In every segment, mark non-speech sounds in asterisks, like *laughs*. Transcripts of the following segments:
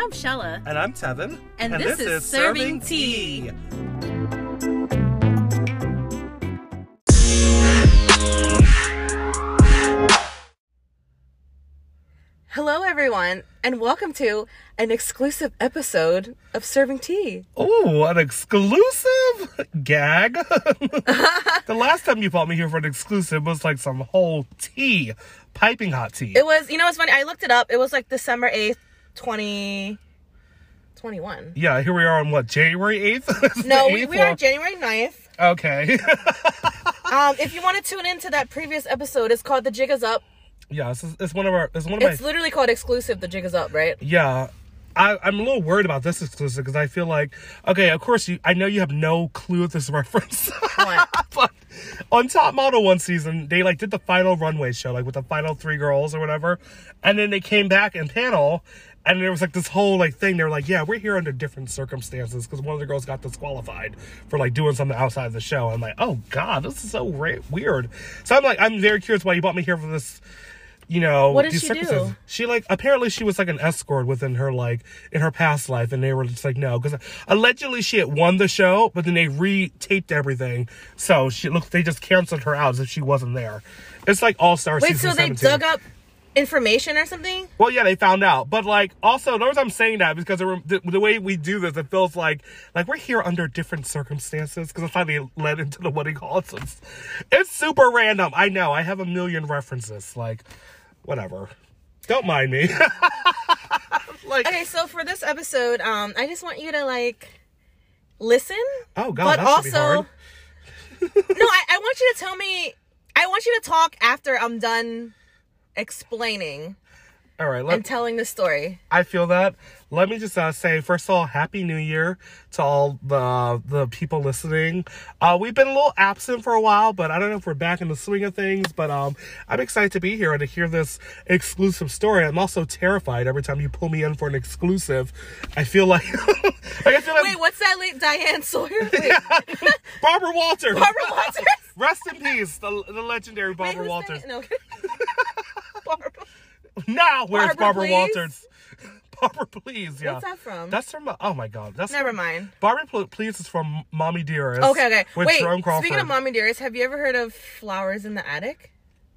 I'm Shella. And I'm Tevin. And this is Serving Tea. Hello, everyone, and welcome to an exclusive episode of Serving Tea. Oh, an exclusive gag. *laughs* the last time you brought me here for an exclusive was like some whole tea, piping hot tea. It was, you know, what's funny? I looked it up. It was like December 8th, 2021. yeah, here we are on what, January 8th? *laughs* No, we, we are January 9th. Okay. *laughs* Um, if you want to tune into that previous episode, it's called The Jig Is Up. yeah, it's, it's one of our, it's one of It's my, literally called Exclusive The Jig Is Up, right? yeah. I, I'm a little worried about this exclusive because I feel like, okay, of course you, I know you have no clue at this *laughs* reference. But on Top Model one season, they like did the final runway show, like with the final three girls or whatever, and then they came back in panel, and there was like this whole like thing. They were like, "Yeah, we're here under different circumstances because one of the girls got disqualified for like doing something outside of the show." I'm like, "Oh God, this is so ra- weird." So I'm like, I'm very curious why you brought me here for this. You know, What did these she do? She like apparently she was like an escort within her like in her past life, and they were just like no, because allegedly she had won the show, but then they re-taped everything, so she looked they just canceled her out as if she wasn't there. It's like All Star. Wait, so they dug up information or something? Well, yeah, they found out, but like also, the reason I'm saying that because the, the, way we do this, it feels like like we're here under different circumstances because it finally led into the what he calls. It's, it's super random. I know. I have a million references. Like, whatever. Don't mind me. *laughs* like, Okay, so for this episode, um, I just want you to like listen. oh god, but that should be also, hard. *laughs* no, I, I want you to tell me. I want you to talk after I'm done explaining All right, and let, telling the story. I feel that. Let me just uh, say, first of all, Happy New Year to all the the people listening. Uh, we've been a little absent for a while, but I don't know if we're back in the swing of things. But um, I'm excited to be here and to hear this exclusive story. I'm also terrified every time you pull me in for an exclusive. I feel like, *laughs* like I feel like Wait, what's that late Diane Sawyer? *laughs* Wait, *laughs* Barbara Walters. Barbara Walters. Rest in peace, the, the legendary Barbara who's Walters. that? No. Barbara. Now, where's Barbara, Barbara. Walters? *laughs* Barbara, please. Yeah. What's that from? That's from. Oh my God. That's Never from- mind. Barbara Please is from Mommie Dearest. Okay, okay. With Wait, Joan Crawford. speaking of Mommie Dearest, have you ever heard of Flowers in the Attic?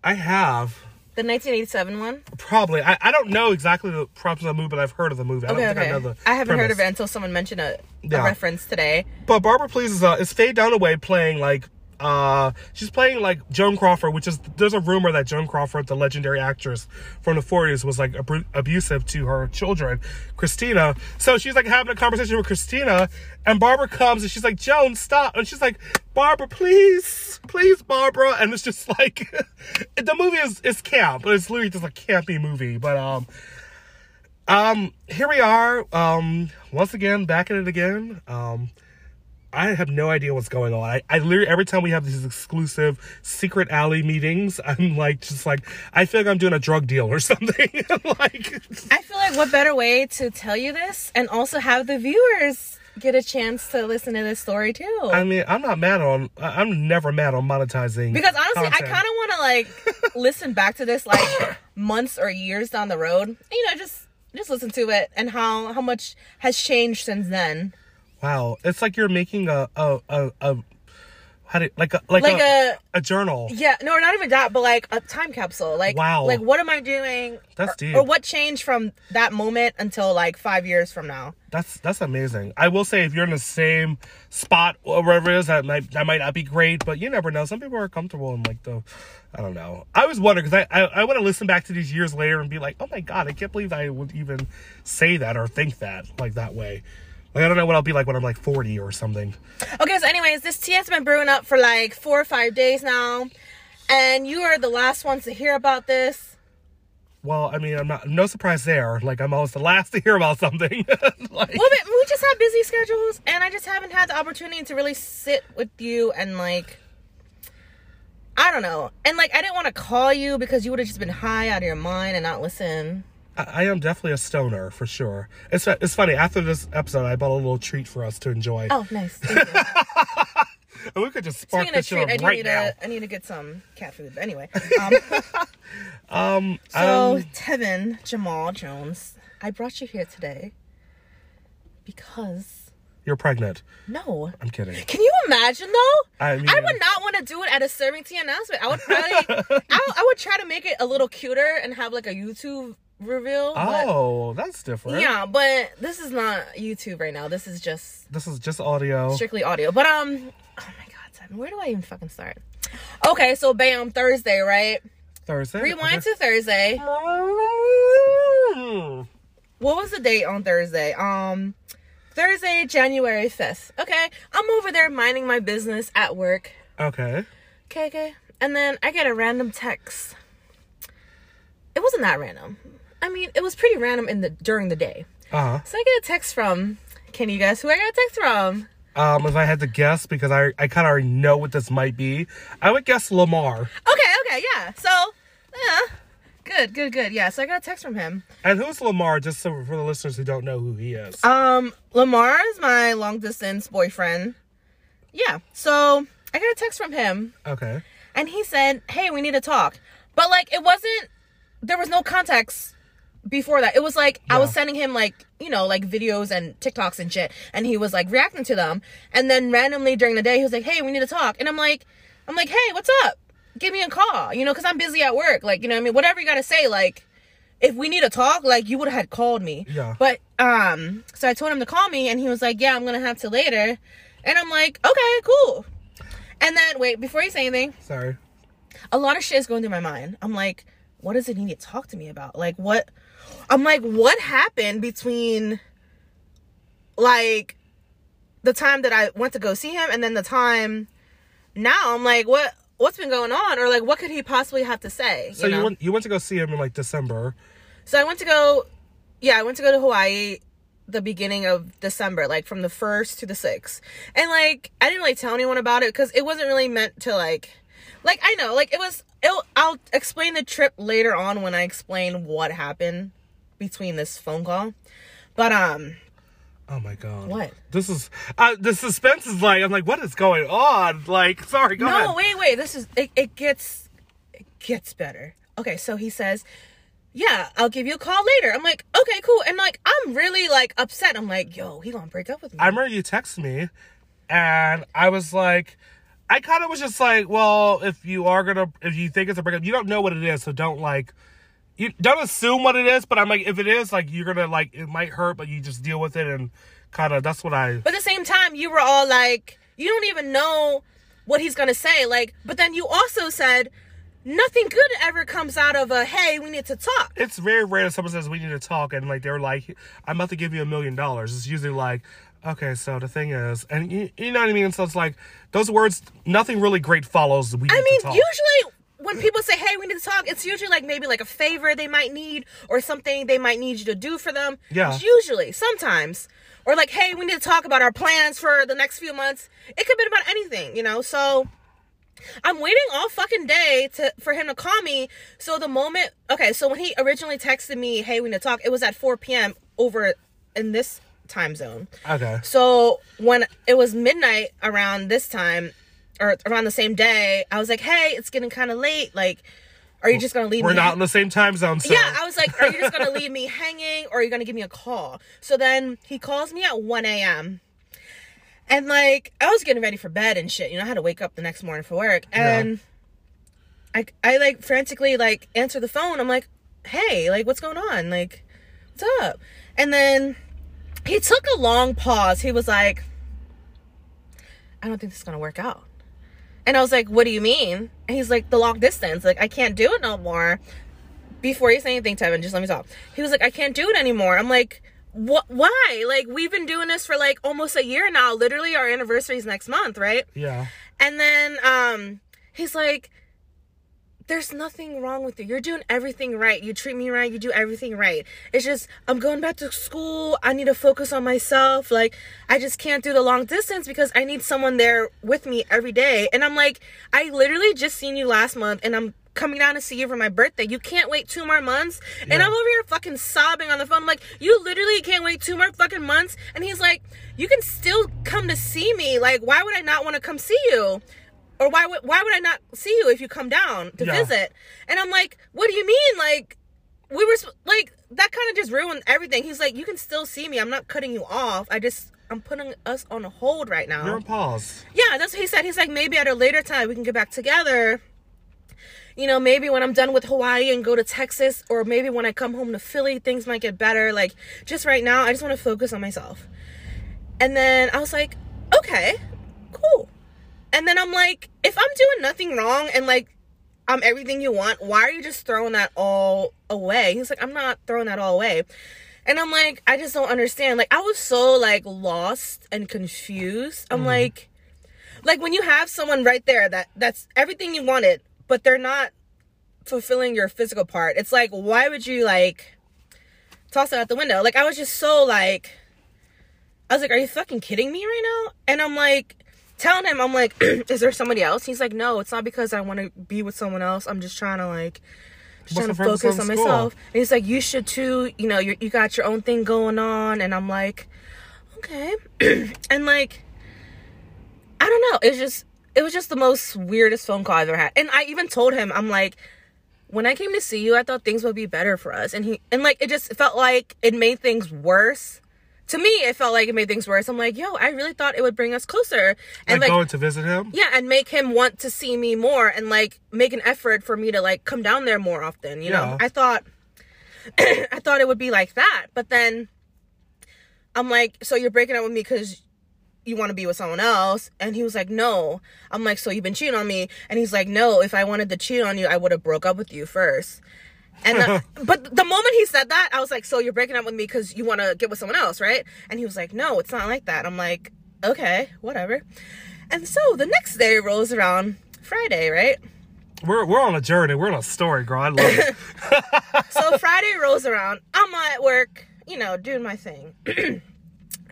I have. The 1987 one? Probably. I, I don't know exactly the props of the movie, but I've heard of the movie. I Okay, don't think okay. I know the I haven't heard of it until someone mentioned a, a reference today. But Barbara Please is, uh, is Faye Dunaway playing like uh she's playing like Joan Crawford, which is there's a rumor that Joan Crawford, the legendary actress from the 40s, was like abru- abusive to her children, Christina. So she's like having a conversation with Christina, and Barbara comes and she's like, Joan, stop. And she's like, Barbara, please, please, Barbara. And it's just *laughs* like *laughs* the movie is is camp, but it's literally just a campy movie. But um um here we are, um, once again, back at it again. Um I have no idea what's going on. I, I literally every time we have these exclusive secret alley meetings, *laughs* I'm like just like I feel like I'm doing a drug deal or *laughs* something. like I feel like what better way to tell you this and also have the viewers get a chance to listen to this story too. I mean, I'm not mad on I'm never mad on monetizing. because honestly, I kind of want to like *laughs* listen back to this like months or years down the road. You know, just just listen to it and how how much has changed since then. Wow, it's like you're making a a a, a how do like a like, Like a, a a journal. yeah, no, not even that, but like a time capsule. Like Wow. like what am I doing? That's or, deep. Or what changed from that moment until like five years from now? That's that's amazing. I will say if you're in the same spot or wherever it is, that might that might not be great, but you never know. Some people are comfortable in like the I don't know. I was wondering because I, I I want to listen back to these years later and be like, oh my god, I can't believe I would even say that or think that like that way. Like I don't know what I'll be like when I'm like 40 or something. Okay, so anyways, this tea has been brewing up for like four or five days now, and you are the last ones to hear about this. Well, I mean, I'm not no surprise there. Like I'm always the last to hear about something. *laughs* like, Well, but we just have busy schedules, and I just haven't had the opportunity to really sit with you and like, I don't know, and like I didn't want to call you because you would have just been high out of your mind and not listen. I, I am definitely a stoner for sure. It's it's funny. After this episode, I bought a little treat for us to enjoy. Oh, nice. *laughs* Thank you. We could just spark Speaking this treat, I do right need now. to I need to get some cat food. But anyway, *laughs* um, *laughs* Um, so um, Tevin Jamal Jones, I brought you here today Because You're pregnant. no. I'm kidding. Can you imagine though? I mean- I would not want to do it at a serving tea announcement. I would probably, I, I would try to make it a little cuter and have like a YouTube reveal. but- Oh, that's different. yeah, but this is not YouTube right now. This is just This is just audio. strictly audio. But um, oh my god, Simon, where do I even fucking start? Okay, so bam, Thursday, right? Thursday. Rewind to Thursday. What was the date on Thursday? Um, Thursday, January fifth. Okay, I'm over there minding my business at work. Okay. Okay, okay. And then I get a random text. It wasn't that random. I mean, it was pretty random in the during the day. Uh huh. So I get a text from. Can you guess who I got a text from? Um, if I had to guess, because I I kind of already know what this might be, I would guess Lamar. Okay, okay, yeah. So, yeah. Good, good, good. Yeah, so I got a text from him. And who's Lamar? Just so for the listeners who don't know who he is. Um, Lamar is my long distance boyfriend. Yeah. So I got a text from him okay. and he said, Hey, we need to talk. But like it wasn't there was no context before that. It was like I was sending him like, you know, like videos and TikToks and shit. And he was like reacting to them. And then randomly during the day he was like, Hey, we need to talk. And I'm like I'm like, Hey, what's up? Give me a call, you know, because I'm busy at work. Like, you know what I mean? Whatever you gotta say, like if we need to talk, like you would have had called me. Yeah. But um, so I told him to call me, and he was like, "Yeah, I'm gonna have to later," and I'm like, "Okay, cool." And then wait, before you say anything, Sorry. a lot of shit is going through my mind. I'm like, what does it need to talk to me about? Like what? I'm like, what happened between like the time that I went to go see him and then the time now? I'm like, what? What's been going on, or like, what could he possibly have to say? So you, know? went you went to go see him in like December. So I went to go, yeah, I went to go to Hawaii the beginning of December, like from the first to the sixth, and like I didn't really tell anyone about it because it wasn't really meant to like, like I know, like it was. It'll, I'll explain the trip later on when I explain what happened between this phone call, but um, Oh my god. What? This is uh, the suspense is like I'm like what is going on? Like sorry, go no, ahead. wait, wait, this is it. It gets, it gets better. Okay, so he says. Yeah, I'll give you a call later. I'm like, okay, cool. And like, I'm really like upset. I'm like, yo, he gonna break up with me. I remember you text me, and I was like, I kind of was just like, well, if you are gonna, if you think it's a breakup, you don't know what it is, so don't like, you don't assume what it is. But I'm like, if it is, like, you're gonna like, it might hurt, but you just deal with it and kind of. That's what I. But at the same time, you were all like, you don't even know what he's gonna say. Like, but then you also said, nothing good ever comes out of a hey, we need to talk. It's very rare that someone says we need to talk, and like they're like, I'm about to give you a million dollars. It's usually like. Okay, so the thing is, and you, you know what I mean. So it's like those words. Nothing really great follows. We need I mean, usually when people say hey, we need to talk, it's usually like maybe like a favor they might need or something they might need you to do for them. Yeah. It's usually, sometimes. Or like, hey, we need to talk about our plans for the next few months. It could be about anything, you know? So I'm waiting all fucking day to for him to call me. So the moment okay, so when he originally texted me, hey, we need to talk, it was at 4 p.m. over in this time zone. okay. So when it was midnight around this time, or around the same day, I was like, "Hey, it's getting kind of late. Like, are you just gonna leave me? We're me?" not in the same time zone, so yeah, I was like, "Are you just gonna leave me hanging, or are you gonna give me a call?" So then he calls me at 1 a.m. And like, I was getting ready for bed and shit. You know, I had to wake up the next morning for work, and I, I like frantically like answer the phone. I'm like, "Hey, like, what's going on? Like, what's up?" And then he took a long pause. He was like, I don't think this is gonna work out. And I was like, What do you mean? And he's like, The long distance. Like, I can't do it no more. Before you say anything, Tevin, just let me talk. He was like, I can't do it anymore. I'm like, What? Why? Like, we've been doing this for like almost a year now. Literally, our anniversary is next month, right? yeah. And then um he's like there's nothing wrong with you. You're doing everything right. You treat me right. You do everything right. It's just I'm going back to school. I need to focus on myself. Like I just can't do the long distance because I need someone there with me every day. And I'm like, I literally just seen you last month and I'm coming down to see you for my birthday. You can't wait two more months. And I'm over here fucking sobbing on the phone. I'm like, you literally can't wait two more fucking months. And he's like, you can still come to see me. Like, why would I not want to come see you? Or why would why would I not see you if you come down to Yeah. visit? And I'm like, what do you mean? Like, we were like that kind of just ruined everything. He's like, you can still see me. I'm not cutting you off. I just I'm putting us on hold right now. You're on pause. Yeah, that's what he said. He's like, maybe at a later time we can get back together. You know, maybe when I'm done with Hawaii and go to Texas, or maybe when I come home to Philly, things might get better. Like, just right now, I just want to focus on myself. And then I was like, okay, cool. And then I'm like, if I'm doing nothing wrong and like I'm everything you want, why are you just throwing that all away? He's like, I'm not throwing that all away. And I'm like, I just don't understand. Like, I was so like lost and confused. I'm mm-hmm. like, like when you have someone right there that that's everything you wanted, but they're not fulfilling your physical part. It's like, why would you like toss it out the window? Like, I was just so like, I was like, are you fucking kidding me right now? And I'm like, telling him, I'm like, *clears throat* is there somebody else? He's like, no, it's not because I want to be with someone else. I'm just trying to like, just What's trying to focus on school? myself. And he's like, you should too. You know, you you got your own thing going on. And I'm like, okay. *clears throat* and like, I don't know. It's just, it was just the most weirdest phone call I've ever had. And I even told him, I'm like, when I came to see you, I thought things would be better for us. And he, and like, it just felt like it made things worse. To me, it felt like it made things worse. I'm like, yo, I really thought it would bring us closer. And Like, like, going to visit him. yeah, and make him want to see me more and like make an effort for me to like come down there more often. You know, I thought, *clears throat* I thought it would be like that. But then I'm like, so you're breaking up with me because you want to be with someone else? And he was like, no. I'm like, so you've been cheating on me? And he's like, no. If I wanted to cheat on you, I would have broke up with you first. And uh, *laughs* but the moment he said that, I was like, so you're breaking up with me because you want to get with someone else, right? And he was like, no, it's not like that. I'm like, okay, whatever. And so the next day rolls around, Friday, right? We're we're on a journey. We're on a story, girl. I love it. *laughs* *laughs* so Friday rolls around. I'm at work, you know, doing my thing. *clears throat*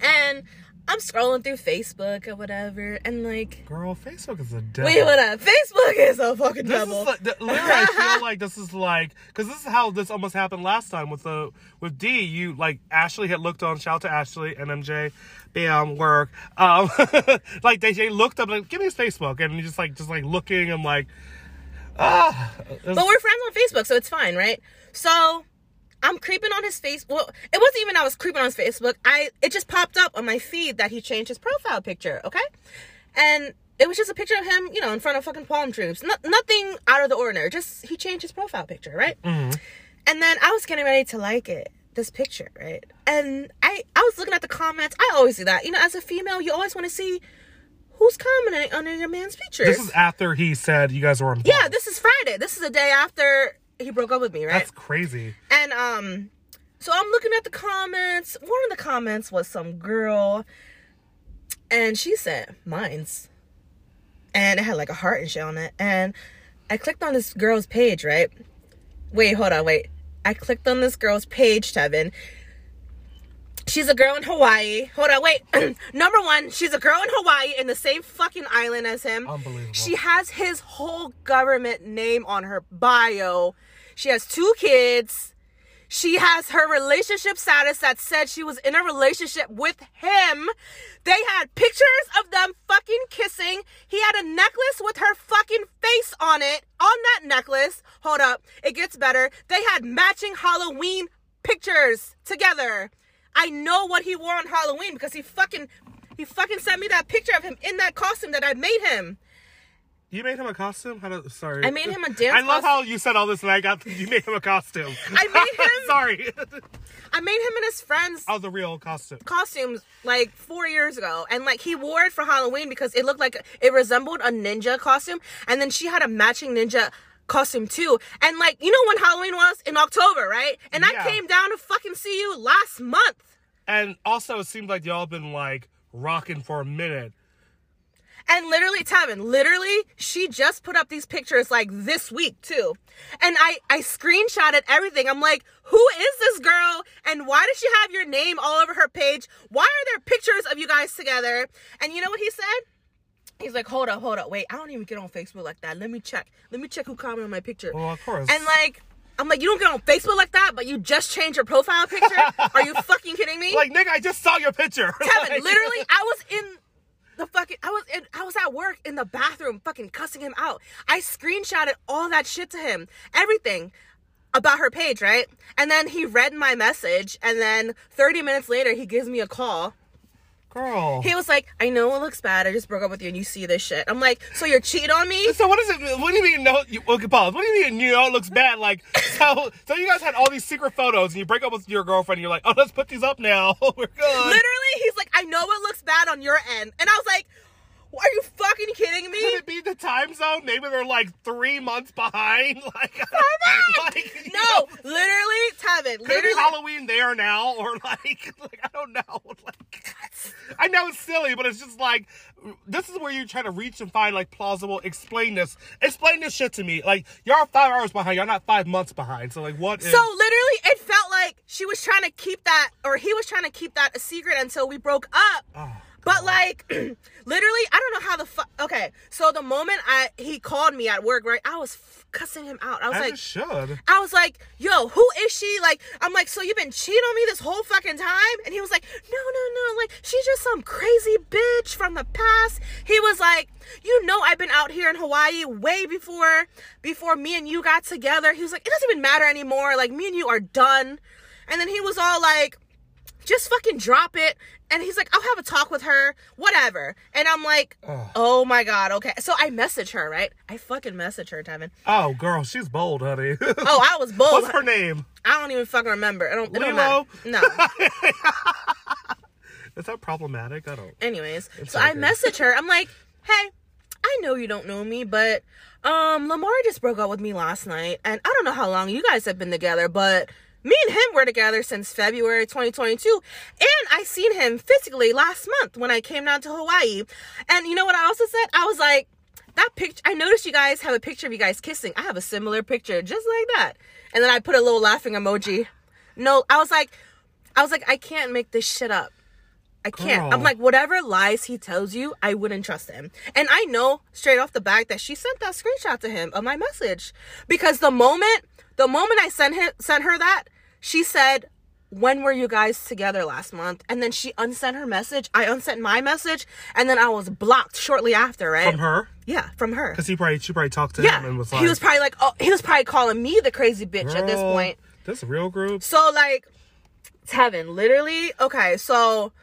and I'm scrolling through Facebook or whatever, and like, girl, Facebook is a devil. wait, what up? Facebook is a fucking This devil. is like, literally, I feel like this is like because this is how this almost happened last time with the with D. You like Ashley had looked on. Shout out to Ashley and MJ. Bam, work. Um, *laughs* like they, they looked up like, give me his Facebook, and just like just like looking and like, ah. but we're friends on Facebook, so it's fine, right? So I'm creeping on his face. Well, it wasn't even I was creeping on his Facebook. I it just popped up on my feed that he changed his profile picture. Okay, and it was just a picture of him, you know, in front of fucking palm trees. No, nothing out of the ordinary. Just he changed his profile picture, right? Mm-hmm. And then I was getting ready to like it, this picture, right? And I I was looking at the comments. I always do that. You know, as a female, you always want to see who's commenting under your man's pictures. this is after he said you guys were on. yeah, this is Friday. This is the day after he broke up with me, right? that's crazy. And um, so I'm looking at the comments. One of the comments was some girl, and she said, "Mine's," and it had like a heart and shit on it. And I clicked on this girl's page, right? Wait, hold on, wait. I clicked on this girl's page, Tevin. She's a girl in Hawaii. Hold on, wait. *clears throat* Number one, she's a girl in Hawaii in the same fucking island as him. Unbelievable. She has his whole government name on her bio. She has two kids. She has her relationship status that said she was in a relationship with him. They had pictures of them fucking kissing. He had a necklace with her fucking face on it. On that necklace, hold up, it gets better. They had matching Halloween pictures together. I know what he wore on Halloween because he fucking he fucking sent me that picture of him in that costume that I made him. You made him a costume? How do, sorry. I made him a dance I love costume. how you said all this and I got you made him a costume. *laughs* I made *laughs* him- sorry. *laughs* I made him and his friends oh, the real costume. costumes like four years ago and like he wore it for halloween because it looked like it resembled a ninja costume and then she had a matching ninja costume too and like you know when halloween was in october right and Yeah. i came down to fucking see you last month And also, it seemed like y'all been like rocking for a minute. And literally Tevin, literally she just put up these pictures like this week too and i i screenshotted everything i'm like who is this girl and why does she have your name all over her page why are there pictures of you guys together and you know what he said He's like, hold up, hold up, wait, I don't even get on Facebook like that. Let me check. Let me check who commented on my picture. Well, of course. And like, I'm like, you don't get on Facebook like that, but you just changed your profile picture? *laughs* Are you fucking kidding me? like, nigga, I just saw your picture. *laughs* Tevin, Like- literally, I was in the fucking, I was in, I was at work in the bathroom, fucking cussing him out. I screenshotted all that shit to him, everything. about her page, right? And then he read my message, and then 30 minutes later, he gives me a call. Girl. He was like, I know it looks bad. I just broke up with you and you see this shit. I'm like, so you're cheating on me? So what is it? What do you mean? No, you, okay, pause. What do you mean? You know, it looks bad. Like, so, so you guys had all these secret photos, and you break up with your girlfriend, and you're like, oh, let's put these up now. *laughs* We're good. Literally, he's like, I know it looks bad on your end. And I was like, are you fucking kidding me? Could it be the time zone? Maybe they're like three months behind. *laughs* Like, *laughs* like No, know, literally, Tevin, Could it be literally. Halloween there now, or like, *laughs* like I don't know. Like, I know it's silly, but it's just like this is where you try to reach and find like plausible. Explain this. Explain this shit to me. Like y'all five hours behind. Y'all not five months behind. So like, what? is- So literally, it felt like she was trying to keep that, or he was trying to keep that a secret until we broke up. Oh, But like, *clears throat* literally, I don't know how the fuck. Okay, so the moment I he called me at work, right, I was f- cussing him out. I was as like, should. I was like, yo, who is she? Like, I'm like, so you've been cheating on me this whole fucking time? And he was like, no, no, no. Like, she's just some crazy bitch from the past. He was like, you know, I've been out here in Hawaii way before, before me and you got together. He was like, it doesn't even matter anymore. Like, me and you are done. And then he was all like, just fucking drop it. And he's like, I'll have a talk with her, whatever. And I'm like, Ugh. oh my God, okay. So I message her, right? I fucking message her, Tevin. Oh, girl, she's bold, honey. Oh, I was bold. What's her name? I don't even fucking remember. I don't. It don't matter. No. *laughs* Is that problematic? I don't. Anyways, It's so I message her. I'm like, hey, I know you don't know me, but um, Lamar just broke up with me last night, and I don't know how long you guys have been together, but me and him were together since February 2022, and I seen him physically last month when I came down to Hawaii. And you know what I also said? I was like. That picture, I noticed you guys have a picture of you guys kissing. I have a similar picture, just like that. And then I put a little laughing emoji. No, I was like, I was like, I can't make this shit up. I can't. I'm like, whatever lies he tells you, I wouldn't trust him. And I know straight off the bat that she sent that screenshot to him of my message. Because the moment, the moment I sent him sent her that, she said, When were you guys together last month? And then she unsent her message. I unsent my message, and then I was blocked shortly after, right? From her? Yeah, from her. Because he probably she probably talked to Yeah. him and was like, he was probably like, oh, he was probably calling me the crazy bitch at this point. This real group. So like, Tevin, literally, okay. So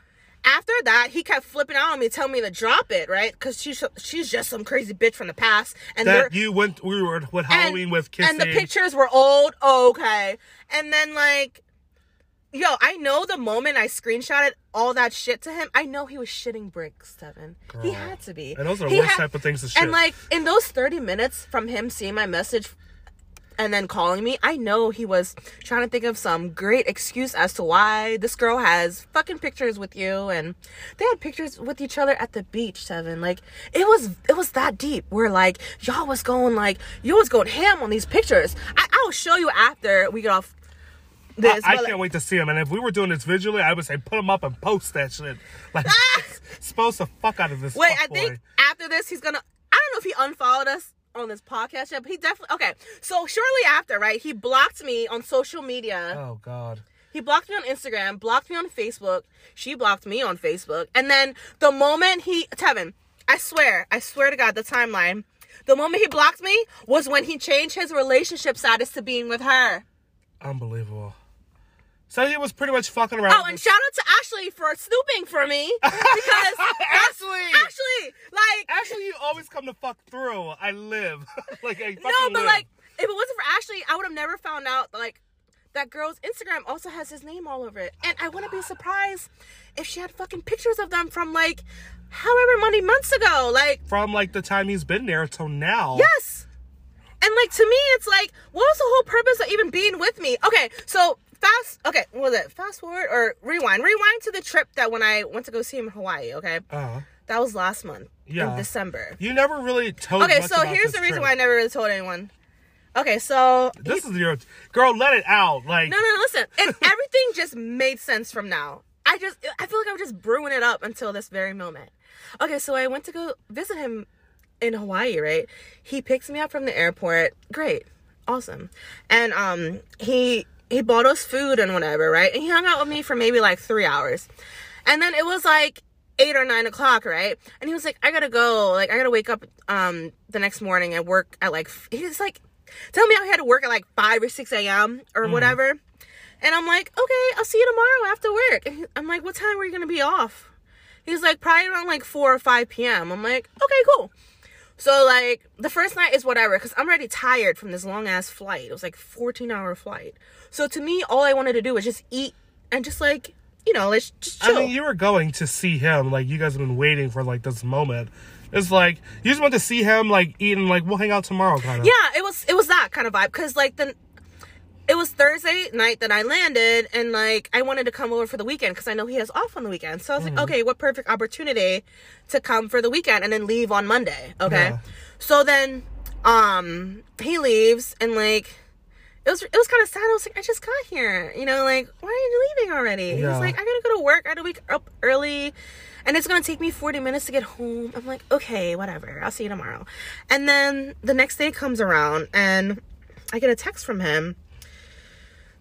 after that, he kept flipping out on me, telling me to drop it, right? Because she's she's just some crazy bitch from the past, and That you went. We were with and- Halloween with kissing. and the pictures were old. okay, and then like. Yo, I know the moment I screenshotted all that shit to him, I know he was shitting bricks, Tevin. He had to be. And those are the worst had- type of things to shit. And like in those 30 minutes from him seeing my message and then calling me, I know he was trying to think of some great excuse as to why this girl has fucking pictures with you and they had pictures with each other at the beach, Tevin. Like it was it was that deep where like y'all was going like you was going ham on these pictures. I I'll show you after we get off this. I, I can't like, wait to see him. And if we were doing this visually, I would say put him up and post that shit. *laughs* Like, ah! *laughs* expose the fuck out of this. Wait, I fuckboy. think after this, he's gonna. I don't know if he unfollowed us on this podcast yet, but he definitely. Okay, so shortly after, right, he blocked me on social media. Oh God. He blocked me on Instagram, blocked me on Facebook. She blocked me on Facebook, and then the moment he, Tevin, I swear, I swear to God, the timeline. The moment he blocked me was when he changed his relationship status to being with her. Unbelievable. So he was pretty much fucking around. Oh, and shout out to Ashley for snooping for me because *laughs* Ashley! Ashley, like Ashley, you always come to fuck through. I live *laughs* like I fucking No, but live. like, if it wasn't for Ashley, I would have never found out. Like, that girl's Instagram also has his name all over it, and I wouldn't be surprised if she had fucking pictures of them from like, however many months ago. Like, from like the time he's been there till now. yes, and like to me, it's like, what was the whole purpose of even being with me? Okay, so fast. Okay, what was it? Fast forward or rewind? Rewind to the trip that when I went to go see him in Hawaii. Okay, uh-huh. that was last month Yeah. in December. you never really told. Okay, so here's the reason trip. why I never really told anyone. Okay, so This is your girl. Let it out. Like No, no, no, listen. It, *laughs* everything just made sense from now. I just, I feel like I'm just brewing it up until this very moment. Okay, so I went to go visit him in Hawaii, right? He picks me up from the airport. Great. Awesome. And, um, he, he bought us food and whatever, right? And he hung out with me for maybe like three hours. And then it was like eight or nine o'clock, right? And he was like, I gotta go. Like, I gotta wake up, um, the next morning and work at like, f- he's like, tell me how he had to work at like 5 or 6 a.m. or whatever. And I'm like, okay, I'll see you tomorrow after work. And he- I'm like, what time are you to be off? He's like, probably around like 4 or 5 p.m. I'm like, okay, cool. So like the first night is whatever because I'm already tired from this long ass flight. It was like 14 hour flight. So to me, all I wanted to do was just eat and just like you know, let's just chill. I mean, you were going to see him. Like, you guys have been waiting for, like, this moment. It's like, you just want to see him, like, eating, like, we'll hang out tomorrow, kind of. yeah, it was it was that kind of vibe because like the it was Thursday night that I landed and like I wanted to come over for the weekend because I know he has off on the weekend. So I was Mm-hmm. like, okay, what perfect opportunity to come for the weekend and then leave on Monday. Okay. Yeah. So then um he leaves and like it was it was kind of sad. I was like, I just got here. You know, like, why are you leaving already? He Yeah. was like, I gotta go to work. I had to wake up early. And it's gonna take me 40 minutes to get home. I'm like, okay, whatever. I'll see you tomorrow. And then the next day comes around and I get a text from him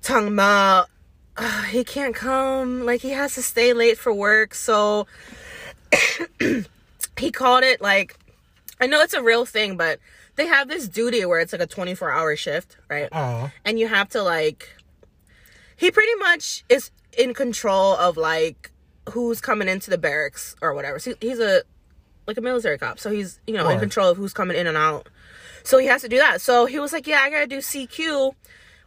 talking about uh, he can't come. Like he has to stay late for work. So *coughs* he called it like I know it's a real thing, but they have this duty where it's like a 24 hour shift, right? Oh. and you have to like he pretty much is in control of like who's coming into the barracks or whatever so he's a like a military cop so he's you know in control of who's coming in and out so he has to do that so he was like yeah i gotta do cq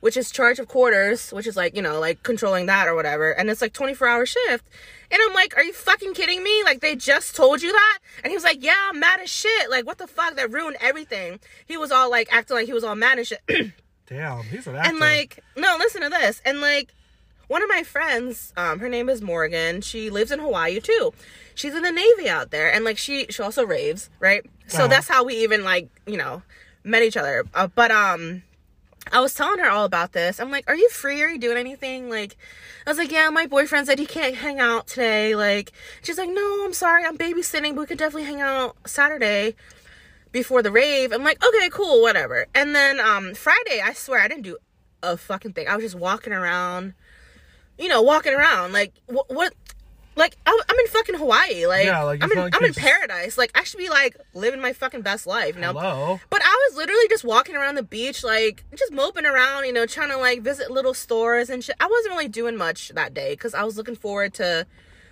which is charge of quarters which is like you know like controlling that or whatever and it's like 24 hour shift and i'm like are you fucking kidding me like they just told you that and he was like yeah i'm mad as shit like what the fuck that ruined everything he was all like acting like he was all mad as shit *clears throat* Damn, he's an actor. and like, no, listen to this. And like, one of my friends, um, her name is Morgan. She lives in Hawaii too. She's in the Navy out there, and like she she also raves, right? So Uh-huh. that's how we even like you know met each other. Uh, but um, I was telling her all about this. I'm like, "Are you free? Are you doing anything?" Like, I was like, "Yeah, my boyfriend said he can't hang out today." Like, she's like, "No, I'm sorry, I'm babysitting, but we could definitely hang out Saturday." before the rave. I'm like, okay, cool, whatever. And then um Friday, I swear I didn't do a fucking thing. I was just walking around, you know, walking around. Like what? what like I'm, I'm in fucking Hawaii. Like, Yeah, like, I'm in like I'm in just- paradise. Like I should be like living my fucking best life. You know. Hello. But I was literally just walking around the beach, like just moping around, you know, trying to like visit little stores and shit. I wasn't really doing much that day because I was looking forward to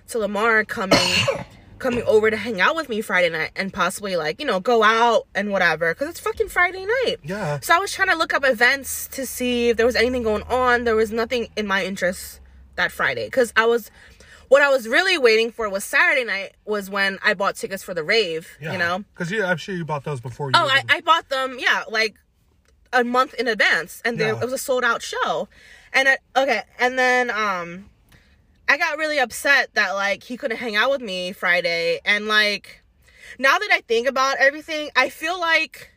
to Lamar coming *coughs* coming over to hang out with me Friday night and possibly like you know go out and whatever because it's fucking Friday night. Yeah. So I was trying to look up events to see if there was anything going on. There was nothing in my interest that Friday because I was. What I was really waiting for was Saturday night was when I bought tickets for the rave, Yeah. you know? Because you, I'm sure you bought those before you. Oh, I, I bought them, yeah, like a month in advance, and there Yeah. it was a sold out show. And I, okay, and then um, I got really upset that like he couldn't hang out with me Friday, and like now that I think about everything, I feel like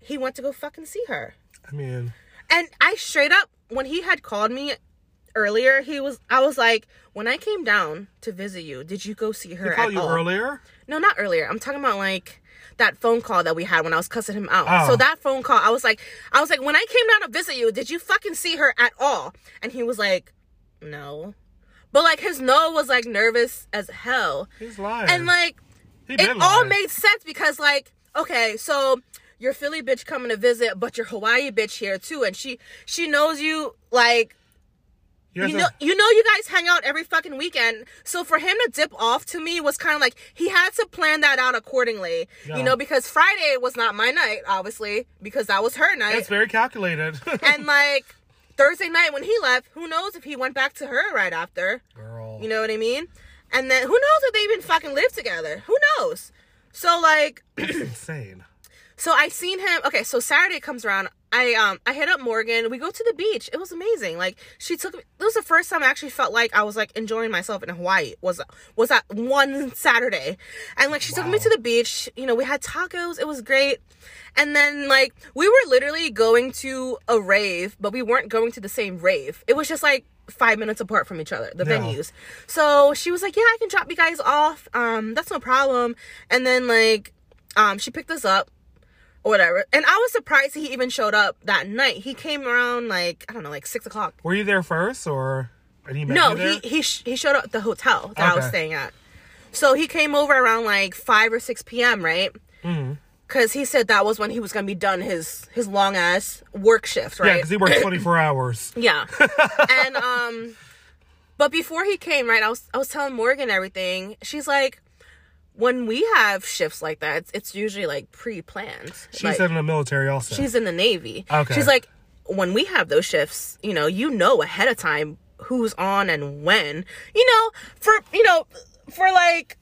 he went to go fucking see her. I mean, And I straight up, when he had called me earlier, he was, I was like, when I came down to visit you, did you go see her he called you all? earlier. No, not earlier. I'm talking about like that phone call that we had when I was cussing him out. Oh. So that phone call, I was like, I was like, when I came down to visit you, did you fucking see her at all? And he was like, no. But like his no was like nervous as hell. He's lying. And like it been all made sense because like okay so your philly bitch coming to visit but your hawaii bitch here too and she she knows you like You know you know you guys hang out every fucking weekend so for him to dip off to me was kind of like he had to plan that out accordingly Yeah. you know because friday was not my night obviously because that was her night It's very calculated. *laughs* and like thursday night when he left who knows if he went back to her right after Girl. you know what I mean? And then who knows if they even fucking live together? Who knows? So like *clears throat* insane. so I seen him okay, so Saturday comes around. I um I hit up Morgan. We go to the beach. It was amazing. Like she took me it was the first time I actually felt like I was like enjoying myself in Hawaii. Was was that one Saturday. And like she took me to the beach. You know, we had tacos. It was great. And then like we were literally going to a rave, but we weren't going to the same rave. It was just like five minutes apart from each other, the Yeah. venues. So she was like, Yeah, I can drop you guys off. Um, that's no problem. And then like um she picked us up or whatever. And I was surprised he even showed up that night. He came around like I don't know, like six o'clock. Were you there first, or he No, he he sh- he showed up at the hotel that I was staying at. So he came over around like five or six p.m. Right. Mhm. because he said that was when he was gonna be done his his long ass work shift, right? Yeah, because he worked *clears throat* 24 hours. Yeah. *laughs* and um but before he came, right, I was I was telling Morgan everything. She's like when we have shifts like that, it's, it's usually like pre-planned. She's like, in the military also. she's in the Navy. Okay. She's like when we have those shifts, you know, you know ahead of time who's on and when. You know, for you know, for like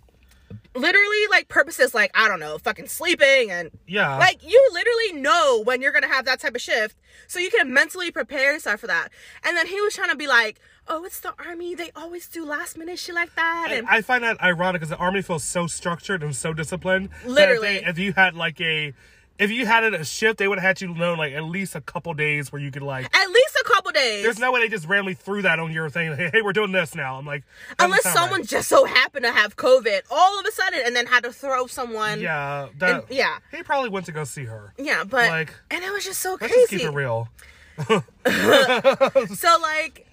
literally like purposes like I don't know, fucking sleeping and yeah. like you literally know when you're gonna have that type of shift, so you can mentally prepare yourself for that. And then he was trying to be like, "Oh, it's the army. They always do last minute shit like that." And I find that ironic because the army feels so structured and so disciplined. that if Literally. they- if, you had like a, if you had a shift, they would have had you know like at least a couple days where you could like. at least a couple days. There's no way they just randomly threw that on your thing. Hey, hey we're doing this now. I'm like, Unless someone right. just so happened to have COVID all of a sudden and then had to throw someone. Yeah, that, And- yeah. He probably went to go see her. Yeah, but Like, and it was just so Let's just keep crazy. it real. *laughs* *laughs* So like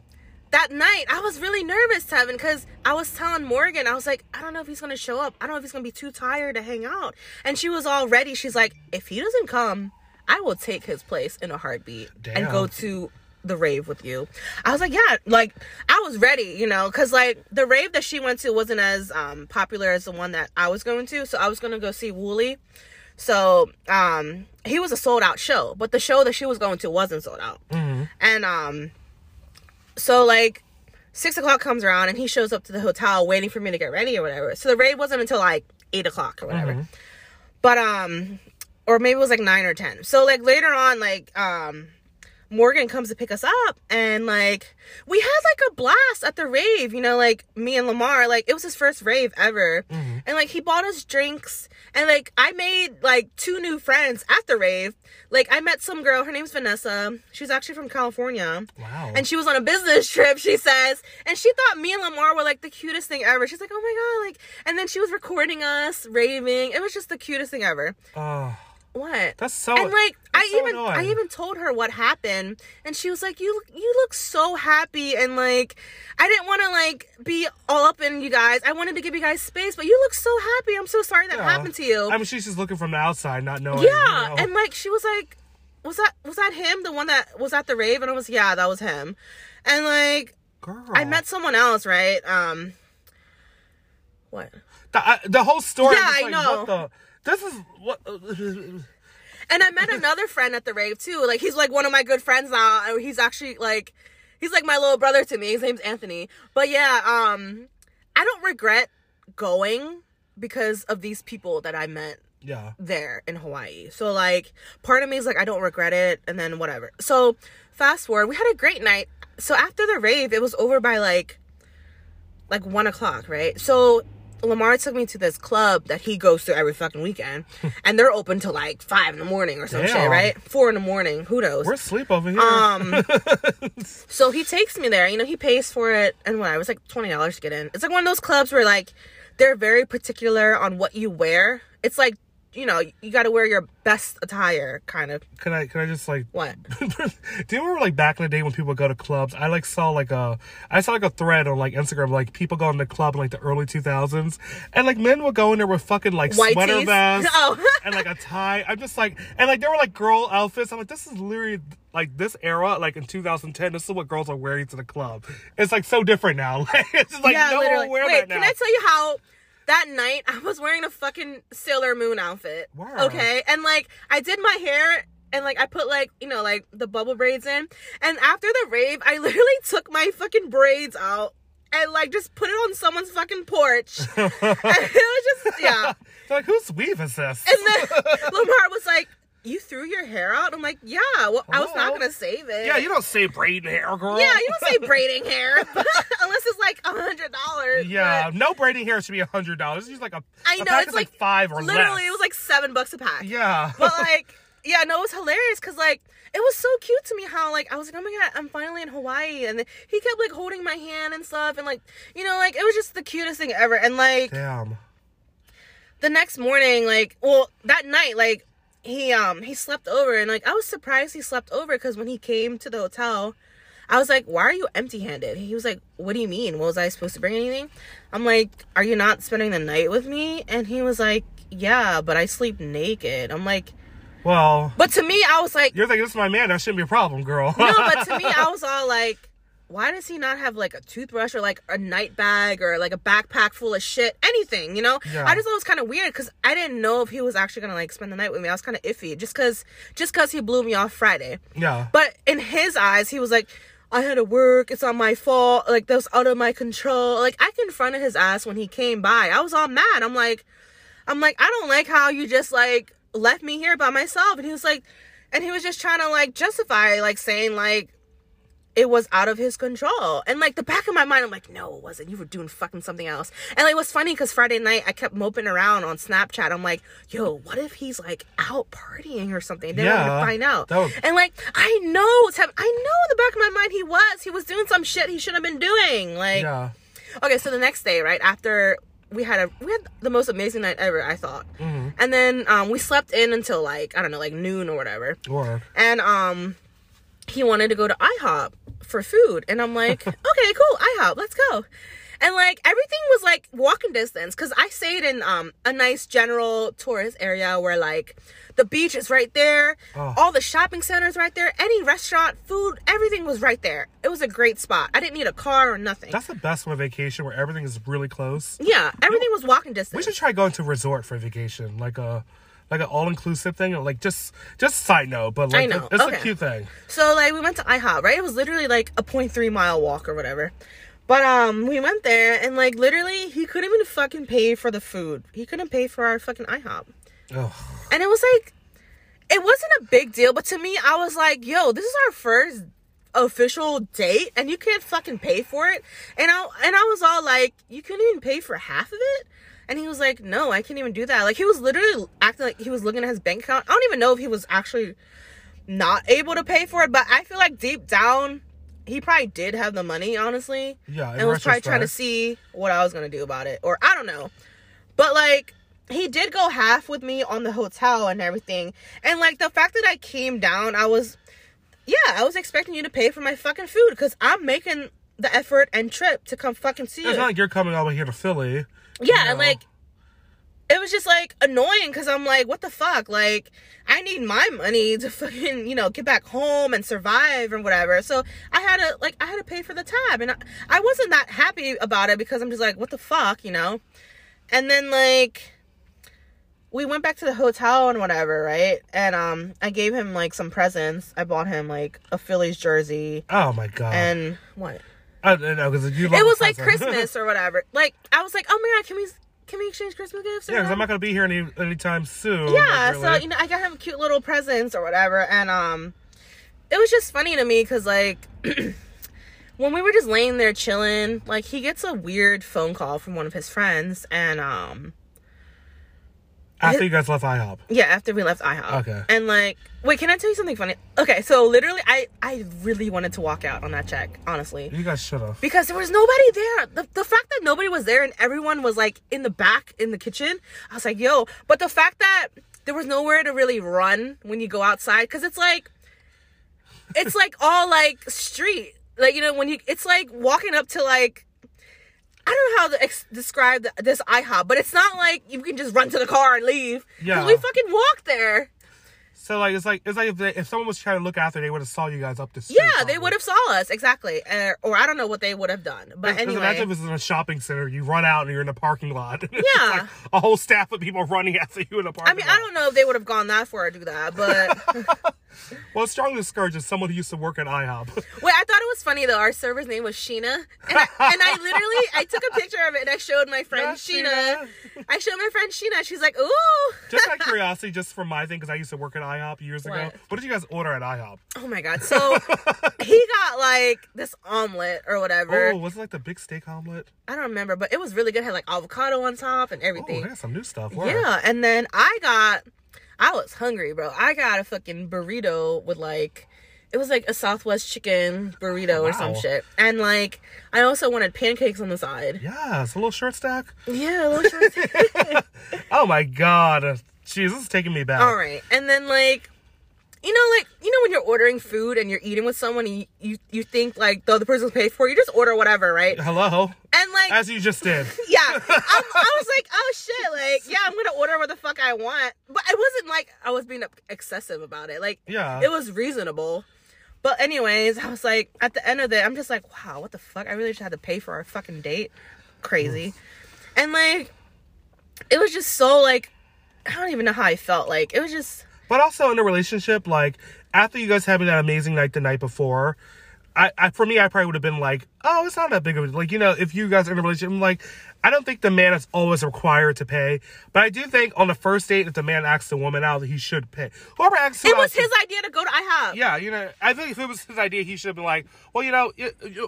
that night, I was really nervous, Tevin, because I was telling Morgan, I was like, I don't know if he's gonna show up. I don't know if he's gonna be too tired to hang out. And she was all ready. She's like, if he doesn't come, I will take his place in a heartbeat and go to the rave with you. I was like, yeah, like I was ready, you know, because like the rave that she went to wasn't as um popular as the one that I was going to. So I was gonna go see Wooli. So um he was a sold out show, but the show that she was going to wasn't sold out. And um so like six o'clock comes around and he shows up to the hotel waiting for me to get ready or whatever. So the raid wasn't until like eight o'clock or whatever. But um or maybe it was like nine or ten. So like later on, like um Morgan comes to pick us up and like we had like a blast at the rave, you know, like me and Lamar, like it was his first rave ever. Mm-hmm. And like he bought us drinks and like I made like two new friends at the rave. Like I met some girl, her name's Vanessa. She's actually from California. Wow. And she was on a business *laughs* trip, she says. And she thought me and Lamar were like the cutest thing ever. She's like, oh my god, like and then she was recording us raving. It was just the cutest thing ever. Oh, What? that's so. and like I so even I even told her what happened, and she was like, "You you look so happy," and like I didn't want to like be all up in you guys. I wanted to give you guys space, but you look so happy. I'm so sorry that Yeah. happened to you. I mean, she's just looking from the outside, not knowing. yeah, you know. and like she was like, "Was that was that him? The one that was at the rave?" And I was, "Yeah, that was him." And like Girl. I met someone else, right? Um, what? the, I- the whole story. Yeah, just I like, know. This is what. And I met another friend at the rave too. Like he's like one of my good friends now. and He's actually like he's like my little brother to me. His name's Anthony. But yeah, um I don't regret going because of these people that I met yeah. there in Hawaii. So like part of me is like I don't regret it and then whatever. So fast forward, we had a great night. So after the rave, it was over by like like one o'clock, right? So Lamar took me to this club that he goes to every fucking weekend, *laughs* and they're open till like five in the morning or some shit, right? Four in the morning, who knows? We're asleep over here. Um, *laughs* so he takes me there. You know, he pays for it, and what? It was like twenty dollars to get in. It's like one of those clubs where like they're very particular on what you wear. It's like you know you got to wear your best attire, kind of. can I? Can I just like? What? *laughs* Do you remember like back in the day when people go to clubs? I like saw like a I saw like a thread on like Instagram like people going to the club in like the early two thousands and like men would go in there with fucking like White sweater tees? vests *laughs* Oh. and like a tie. I'm just like and like there were like girl outfits. I'm like this is literally like this era like in 2010. This is what girls are wearing to the club. It's like so different now. Like *laughs* it's just like no one will wear Wait, that now. can I tell you how that night I was wearing a fucking Sailor Moon outfit? Word. Okay, and like I did my hair. And like I put like you know like the bubble braids in, and after the rave, I *laughs* literally took my fucking braids out and like just put it on someone's fucking porch. *laughs* *laughs* and it was just yeah. Like whose weave is this? And then Lamar was like, "You threw your hair out?" I'm like, "Yeah, well, I was not gonna save it." yeah, you don't say braiding hair, girl. Yeah, you don't say *laughs* braiding hair *laughs* unless it's like a hundred dollars. Yeah, no braiding hair should be a hundred dollars. It's just like a I know, pack it's like, like- five or less. literally less. it was like seven bucks a pack. yeah, *laughs* But like, yeah, no, it was hilarious because like it was so cute to me how like I was like, oh my god, I'm finally in Hawaii, and he kept like holding my hand and stuff, and like you know, like it was just the cutest thing ever. And like damn. the next morning, like well that night, like he um he slept over, and like I was surprised he slept over because when he came to the hotel. I was like, why are you empty handed? He was like, what do you mean? Was I supposed to bring anything? I'm like, are you not spending the night with me? And he was like, yeah, but I sleep naked. I'm like, Well, but to me, I was like, you're like, this is my man. That shouldn't be a problem, girl. no, but to me, *laughs* I was all like, why does he not have like a toothbrush or like a night bag or like a backpack full of shit? Anything, you know? Yeah. I just thought it was kind of weird because I didn't know if he was actually gonna like spend the night with me. I was kind of iffy just because just because he blew me off Friday. yeah. But in his eyes, he was like, I had to work. It's not my fault. Like, that was out of my control. Like, I confronted his ass when he came by. I was all mad. I'm like, I'm like, I don't like how you just like left me here by myself. And he was like, and he was just trying to like justify, like saying like it was out of his control. And like the back of my mind, I'm like, no, it wasn't. You were doing fucking something else. And like, it was funny because Friday night I kept moping around on Snapchat. I'm like, yo, what if he's like out partying or something? Then I'm Yeah, gonna find out. would- And like, I know, I know in the back of my mind he was. He was doing some shit he shouldn't have been doing. Like, yeah. okay, so the next day, right after we had a we had the most amazing night ever, I thought. Mm-hmm. And then um, we slept in until like I don't know, like noon or whatever. Or And um, he wanted to go to IHOP for food, and I'm like, *laughs* okay, cool, IHOP, let's go. And like everything was like walking distance because I stayed in um a nice general tourist area where like the beach is right there, Oh. all the shopping centers right there, any restaurant, food, everything was right there. It was a great spot. I didn't need a car or nothing. that's the best one vacation where everything is really close. yeah, everything was walking distance. We should try going to a resort for vacation, like a like an all inclusive thing. Like just just side note, but like it's okay. a cute thing. So like we went to IHOP, right? It was literally like a 0.3 mile walk or whatever. But um we went there and like literally he couldn't even fucking pay for the food. He couldn't pay for our fucking IHOP. Ugh. And it was like it wasn't a big deal, but to me I was like, yo, this is our first official date and you can't fucking pay for it. And I and I was all like, you couldn't even pay for half of it? And he was like, no, I can't even do that. Like he was literally acting like he was looking at his bank account. I don't even know if he was actually not able to pay for it, but I feel like deep down he probably did have the money, honestly. Yeah, And was probably trying to see what I was gonna do about it. Or I don't know. But like he did go half with me on the hotel and everything. And like the fact that I came down, I was yeah, I was expecting you to pay for my fucking food because I'm making the effort and trip to come fucking see you. It's not like you're coming over here to Philly. Yeah, you know. like it was just like annoying because I'm like, what the fuck? Like, I need my money to fucking, you know, get back home and survive and whatever. So I had to like I had to pay for the tab. And I, I wasn't that happy about it because I'm just like, what the fuck, you know? And then like we went back to the hotel and whatever, right? And um I gave him like some presents. I bought him like a Phillies jersey Oh my god. and what? I don't know because you. It was like. Christmas or whatever. Like I was like, oh my god, can we can we exchange Christmas gifts? or yeah, because I'm not gonna be here any anytime soon. yeah. like, So you know, I got him cute little presents or whatever, and um, it was just funny to me because like. *clears throat* When we were just laying there chilling, like he gets a weird phone call from one of his friends, and um, after you guys left IHOP. yeah, after we left IHOP. Okay. And like, wait, can I tell you something funny? Okay, so literally, I I really wanted to walk out on that check, honestly. You guys should have. because there was nobody there. The, the fact that nobody was there and everyone was like in the back in the kitchen, I was like, yo. But the fact that there was nowhere to really run when you go outside, because it's like, it's like all like street. Like, you know, when you, it's like walking up to like, I don't know how to ex- describe the, this IHOP, but it's not like you can just run to the car and leave. Yeah. We fucking walked there. So like it's like it's like if, they, if someone was trying to look after, they would have saw you guys up the street. Yeah, they would have saw us exactly, uh, or I don't know what they would have done. But anyway, imagine if this is in a shopping center, you run out and you're in a parking lot. *laughs* Yeah. like a whole staff of people running after you in a parking lot. I mean, lot. I don't know if they would have gone that far to do that, but *laughs* *laughs* Well, strongly discouraged as someone who used to work at IHOP. wait, I thought it was funny though. Our server's name was Sheena, and I, and I literally I took a picture of it and I showed my friend Yeah, Sheena. Sheena. I showed my friend Sheena. She's like, ooh. Just out of curiosity, just for my thing, because I used to work at IHOP years ago. What? What did you guys order at IHOP? oh my god! So *laughs* he got like this omelet or whatever. Oh, was it like the big steak omelet? I don't remember, but it was really good. It had like avocado on top and everything. Oh, they got some new stuff. Word. Yeah, and then I got, I was hungry, bro. I got a fucking burrito with like, it was like a Southwest chicken burrito or some shit, and like I also wanted pancakes on the side. Yeah, it's a little short stack. Yeah, a little short. *laughs* Oh my god. Jeez, this is taking me back. All right, and then like, you know, like you know when you're ordering food and you're eating with someone, and you you, you think like the other person's paid for, you just order whatever, right? Hello, And like, as you just did. *laughs* yeah, I, I was like, oh shit, like yeah, I'm gonna order what the fuck I want, but it wasn't like I was being excessive about it. Like, Yeah. it was reasonable. But anyways, I was like, at the end of it, I'm just like, wow, what the fuck? I really just had to pay for our fucking date. Crazy. And like, it was just so like, I don't even know how I felt. Like, it was just. But also in a relationship, like after you guys having that amazing night the night before, I, I for me I probably would have been like, oh, it's not that big of a like you know if you guys are in a relationship, I'm like I don't think the man is always required to pay, but I do think on the first date if the man asks the woman out, he should pay. Whoever asks, It was his idea to go to IHOP. Yeah, you know, I think if it was his idea, he should have been like, well, you know,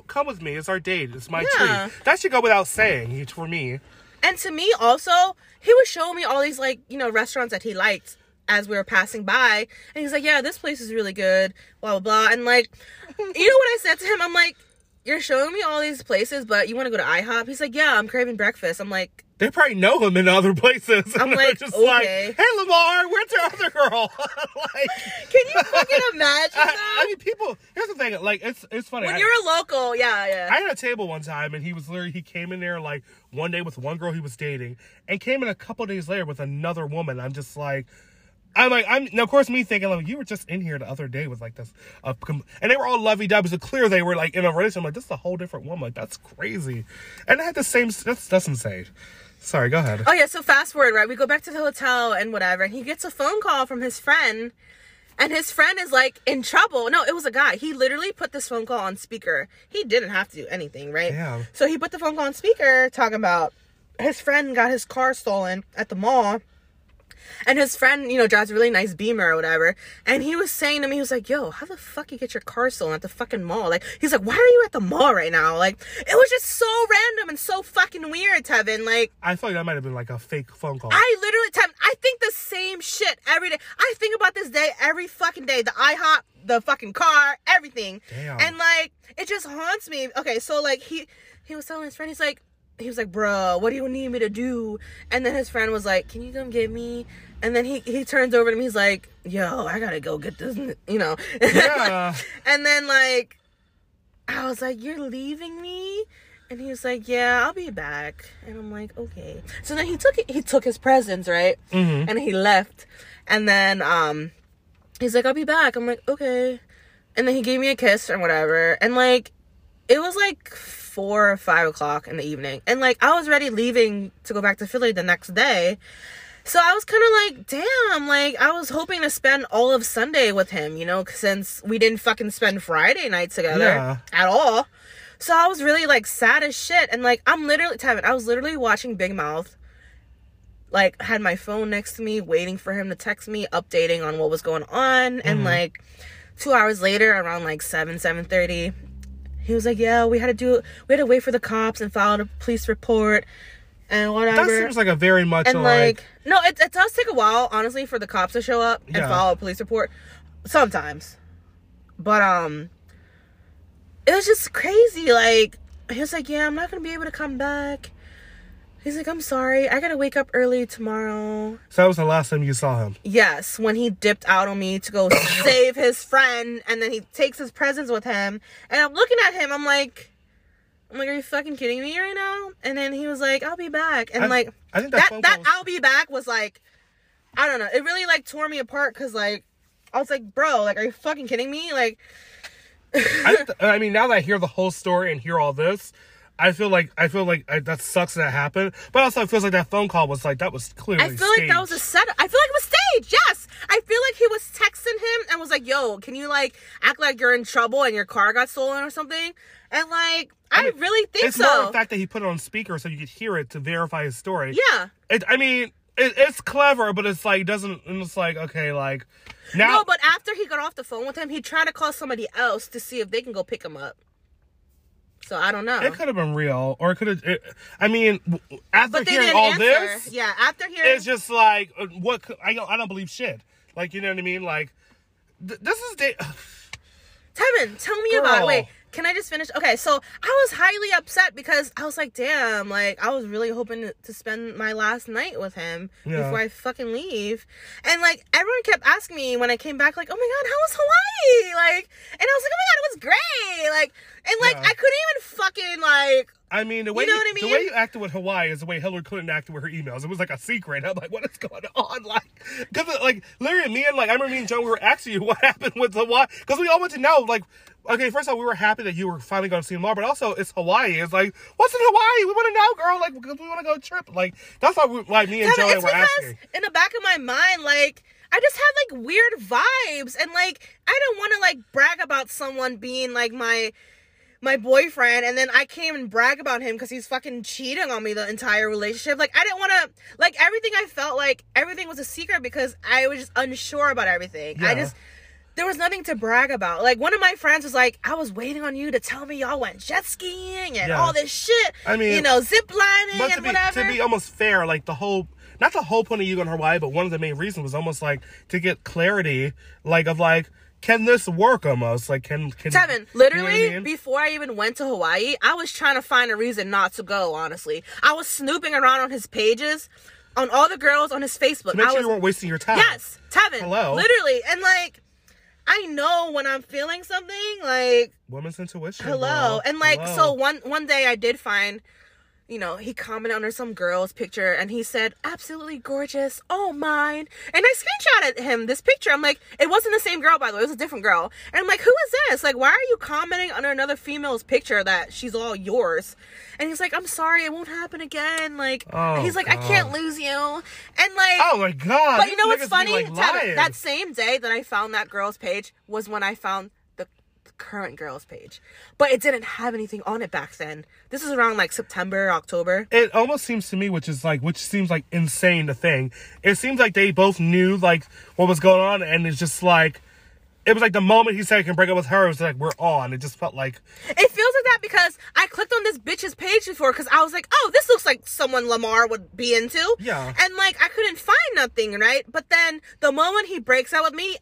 come with me. It's our date. It's my Yeah. treat. That should go without saying for me. And to me, also, he was showing me all these like you know restaurants that he liked as we were passing by, and he's like, "Yeah, this place is really good." Blah blah blah. And like, *laughs* you know what I said to him? I'm like, "You're showing me all these places, but you want to go to IHOP?" He's like, "Yeah, I'm craving breakfast." I'm like, They probably know him in other places. *laughs* I'm And like, just like, okay. hey, Lamar, where's your other girl? *laughs* like, "Can you fucking *laughs* imagine?" I. I mean, people. Here's the thing. Like, it's it's funny. when I- you're a local, yeah, yeah. I had a table one time, and he was literally he came in there like one day with one girl he was dating, and came in a couple days later with another woman. I'm just like, I'm like, I'm now of course me thinking like you were just in here the other day with like this, uh, and they were all lovey dovey. So clear they were like in a relationship. I'm like, this is a whole different woman. Like that's crazy, and I had the same. That's that's insane. Sorry, go ahead. Oh yeah, so fast forward, right? We go back to the hotel and whatever, and he gets a phone call from his friend, and his friend is like in trouble. No, it was a guy. He literally put this phone call on speaker. He didn't have to do anything, right? Damn. So he put the phone call on speaker, talking about his friend got his car stolen at the mall. And his friend, you know, drives a really nice beamer or whatever. And he was saying to me, he was like, yo, how the fuck you get your car stolen at the fucking mall? Like, he's like, why are you at the mall right now? Like, it was just so random and so fucking weird, Tevin. Like, I thought that might have been like a fake phone call. I literally, Tevin, I think the same shit every day. I think about this day every fucking day. The IHOP, the fucking car, everything. Damn. And like, it just haunts me. Okay, so like, he, he was telling his friend, he's like, he was like, bro, what do you need me to do? And then his friend was like, can you come get me? And then he, he turns over to me, he's like, yo, I gotta go get this, you know. Yeah. *laughs* and then like, I was like, you're leaving me? And he was like, yeah, I'll be back. And I'm like, okay. So then he took it, he took his presents, right? Mhm. And he left. And then um, he's like, I'll be back. I'm like, okay. And then he gave me a kiss or whatever. And like, it was like four or five o'clock in the evening. And like, I was ready leaving to go back to Philly the next day. So I was kind of like, damn, like I was hoping to spend all of Sunday with him, you know, since we didn't fucking spend Friday night together Yeah. at all. So I was really like sad as shit. And like, I'm literally, Tevin, I was literally watching Big Mouth. Like, had my phone next to me, waiting for him to text me, updating on what was going on. And mm-hmm. like, two hours later, around like 7, 7.30, he was like, yeah, we had to do, we had to wait for the cops and file a police report and whatever. that seems like a very much and like, like no it, it does take a while honestly for the cops to show up and Yeah. file a police report sometimes but um it was just crazy like he was like yeah i'm not gonna be able to come back he's like i'm sorry i gotta wake up early tomorrow so that was the last time you saw him. yes when he dipped out on me to go *coughs* save his friend and then he takes his presents with him and i'm looking at him i'm like i'm like are you fucking kidding me right now and then he was like i'll be back and I- like I think that that that was- I'll be back was like I don't know. It really like tore me apart because like I was like, bro, like, are you fucking kidding me? Like, I, *laughs* th- I mean, now that I hear the whole story and hear all this, I feel like I feel like I, that sucks that happened. But also, it feels like that phone call was like that was clearly. I feel like that was a setup. I feel like it was staged. Yes, I feel like he was texting him and was like, "Yo, can you like act like you're in trouble and your car got stolen or something?" And like, I, mean, really think It's so. more the fact that he put it on speaker so you could hear it to verify his story. yeah. It, I mean, it, it's clever, but it's like doesn't. It's like okay, like now. No, but after he got off the phone with him, he tried to call somebody else to see if they can go pick him up. So I don't know. it could have been real, or it could have. I mean, after hearing all answer. this, Yeah, after hearing it's just like uh, what I don't. I don't believe shit. Like you know what I mean? Like th- this is da- *sighs* Tevin, tell me about it. Wait, can I just finish? Okay, so I was highly upset because I was like, damn, like I was really hoping to- to spend my last night with him Yeah. before I fucking leave. And like everyone kept asking me when I came back, like, oh my god, how was Hawaii? Like, and I was like, oh my god, it was great. Like, and like Yeah. I couldn't even fucking like I mean, the way you, know you, what I the way you acted with Hawaii is the way Hillary Clinton acted with her emails. It was like a secret. *laughs* I'm like, what is going on? *laughs* Like, because like literally, me and like I remember me and Joe we were asking you *laughs* what happened with Hawaii because we all want to know. Like, okay, first of all, we were happy that you were finally going to see more, but also it's Hawaii. It's like, what's in Hawaii? We want to know, girl. Like, because we want to go trip. Like, that's why we, like me and Joey it's were because asking. in the back of my mind, like I just had like weird vibes, and like I don't want to like brag about someone being like my my boyfriend, and then I came and brag about him because he's fucking cheating on me the entire relationship. Like I didn't want to like everything. I felt like everything was a secret because I was just unsure about everything. I just. There was nothing to brag about. Like one of my friends was like, "I was waiting on you to tell me y'all went jet skiing and Yeah. all this shit. I mean, you know, zip lining But to and be whatever." to be almost fair, like the whole not the whole point of you going to Hawaii, but one of the main reasons was almost like to get clarity, like of like, can this work almost? Like can can Tevin, you know literally, I mean? before I even went to Hawaii, I was trying to find a reason not to go, honestly. I was snooping around on his pages, on all the girls on his Facebook. to make I sure was, you weren't wasting your time. yes, Tevin. Hello? Literally. And like, I know when I'm feeling something, like, Women's intuition. hello. girl. And like, Hello. so one one day I did find you know, he commented under some girl's picture and he said, absolutely gorgeous. Oh, mine. And I screenshotted him this picture. I'm like, it wasn't the same girl, by the way. It was a different girl. And I'm like, who is this? Like, why are you commenting under another female's picture that she's all yours? And he's like, I'm sorry, it won't happen again. Like, Oh, he's like, I can't lose you. And like, Oh my god! but you know what's funny? like, that same day that I found that girl's page was when I found current girl's page. But it didn't have anything on it back then. This is around like September, October. it almost seems to me, which is like, which seems like insane to think. It seems like they both knew like what was going on, and it's just like, it was like the moment he said he can break up with her, it was like we're on. It just felt like, It feels like that because I clicked on this bitch's page before because I was like, oh, this looks like someone Lamar would be into. Yeah. And like, I couldn't find nothing, right? But then the moment he breaks out with me,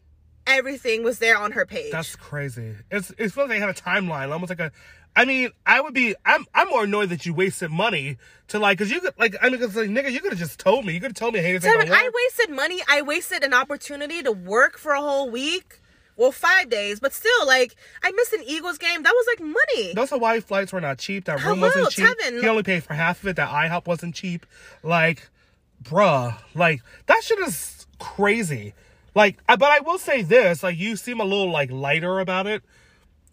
everything was there on her page. that's crazy. It's it feels like they had a timeline, almost like a. I mean, I would be. I'm. I'm more annoyed that you wasted money to like, cause you could like. I mean, cause like, nigga, you could have just told me. You could have told me, hey, this ain't Devin, I wasted money. I wasted an opportunity to work for a whole week. Well, five days, but still, like, I missed an Eagles game. That was like money. Those Hawaii flights were not cheap. That room Hello, wasn't cheap. Tevin. He only paid for half of it. That IHOP wasn't cheap. Like, bruh, like that shit is crazy. Like, I- but I will say this: like, you seem a little like lighter about it.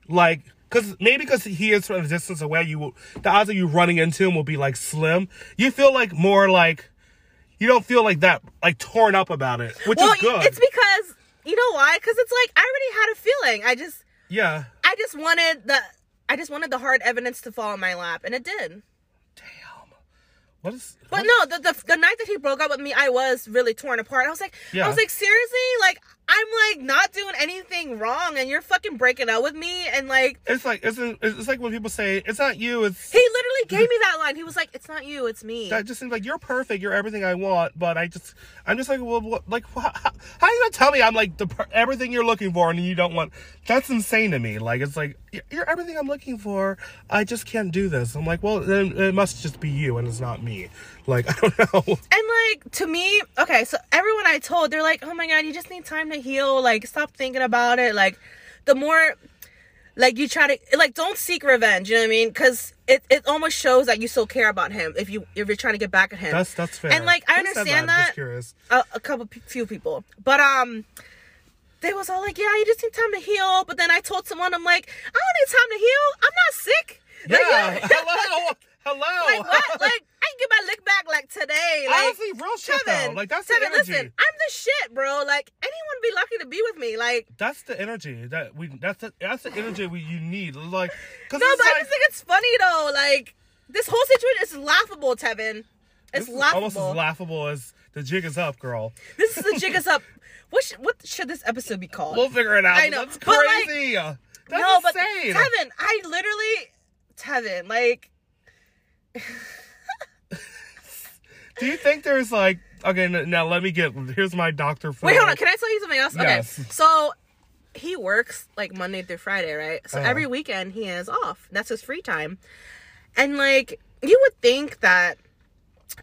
Like, cause maybe because he is from a distance away, you will the odds of you running into him will be like slim. You feel like more like you don't feel like that like torn up about it, which well, is good. it's because you know why? Because it's like I already had a feeling. I just, yeah. I just wanted the, I just wanted the hard evidence to fall in my lap, and it did. What is? But what- no, the, the the night that he broke up with me, I was really torn apart. I was like, Yeah. I was like, seriously, like I'm like not doing anything wrong, and you're fucking breaking up with me, and like It's like it's it's like when people say it's not you. It's he literally gave me that line. He was like, it's not you, it's me. that just seems like you're perfect. You're everything I want. But I just I'm just like well, what, like how, how are you gonna tell me I'm like the per- everything you're looking for and you don't want? That's insane to me. Like it's like "You're- you're everything I'm looking for. I just can't do this. I'm like well then it must just be you and it's not me. Like *laughs* I don't know. And like to me, okay, so everyone I told, they're like, "Oh my god, you just need time to heal. Like, stop thinking about it. Like, the more, like, you try to, like, don't seek revenge. You know what I mean? Because it, it almost shows that you still care about him if you if you're trying to get back at him. That's that's fair. And like, I Who understand that. curious. A, a couple, few people, but um. They was all like, yeah, you just need time to heal. But then I told someone, I'm like, I don't need time to heal. I'm not sick. Yeah. *laughs* *laughs* Like, hello. Like what? Like I can get my lick back like today. Like Honestly, real shit though. Tevin, Like that's the energy. listen, I'm the shit, bro. Like anyone would be lucky to be with me. Like That's the energy that we. That's the that's the energy we you need. Like, cause no, but I just think it's funny though. Like this whole situation is laughable, Tevin. It's laughable. almost as laughable as the jig is up, girl. this is the jig is up. *laughs* What sh- what should this episode be called? We'll figure it out. I know, That's but, like, crazy. That's no, but insane. Tevin, I literally, Tevin, like *laughs* Do you think there's like okay? Now let me get. Here's my doctor. Wait, hold on. Can I tell you something else? Okay. Yes. So he works like Monday through Friday, right? So Uh-huh. every weekend he has off. That's his free time. And like you would think that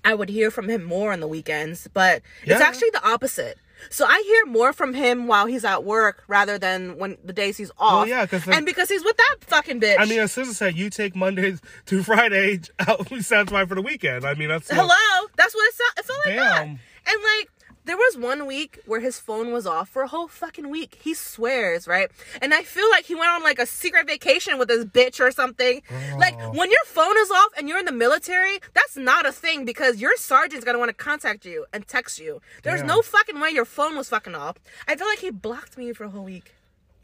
I would hear from him more on the weekends, but it's actually the opposite. So I hear more from him while he's at work rather than when the days he's off. yeah, 'cause and because he's with that fucking bitch. I mean, as Susan said, you take Mondays to Friday out *laughs* satisfied for the weekend. I mean, that's hello, that's what it, so- it felt like that. Damn. And like there was one week where his phone was off for a whole fucking week. He swears, right? And I feel like he went on like a secret vacation with his bitch or something. Like oh. when your phone is off and you're in the military, that's not a thing because your sergeant's gonna want to contact you and text you. There's Damn. no fucking way your phone was fucking off. I feel like he blocked me for a whole week.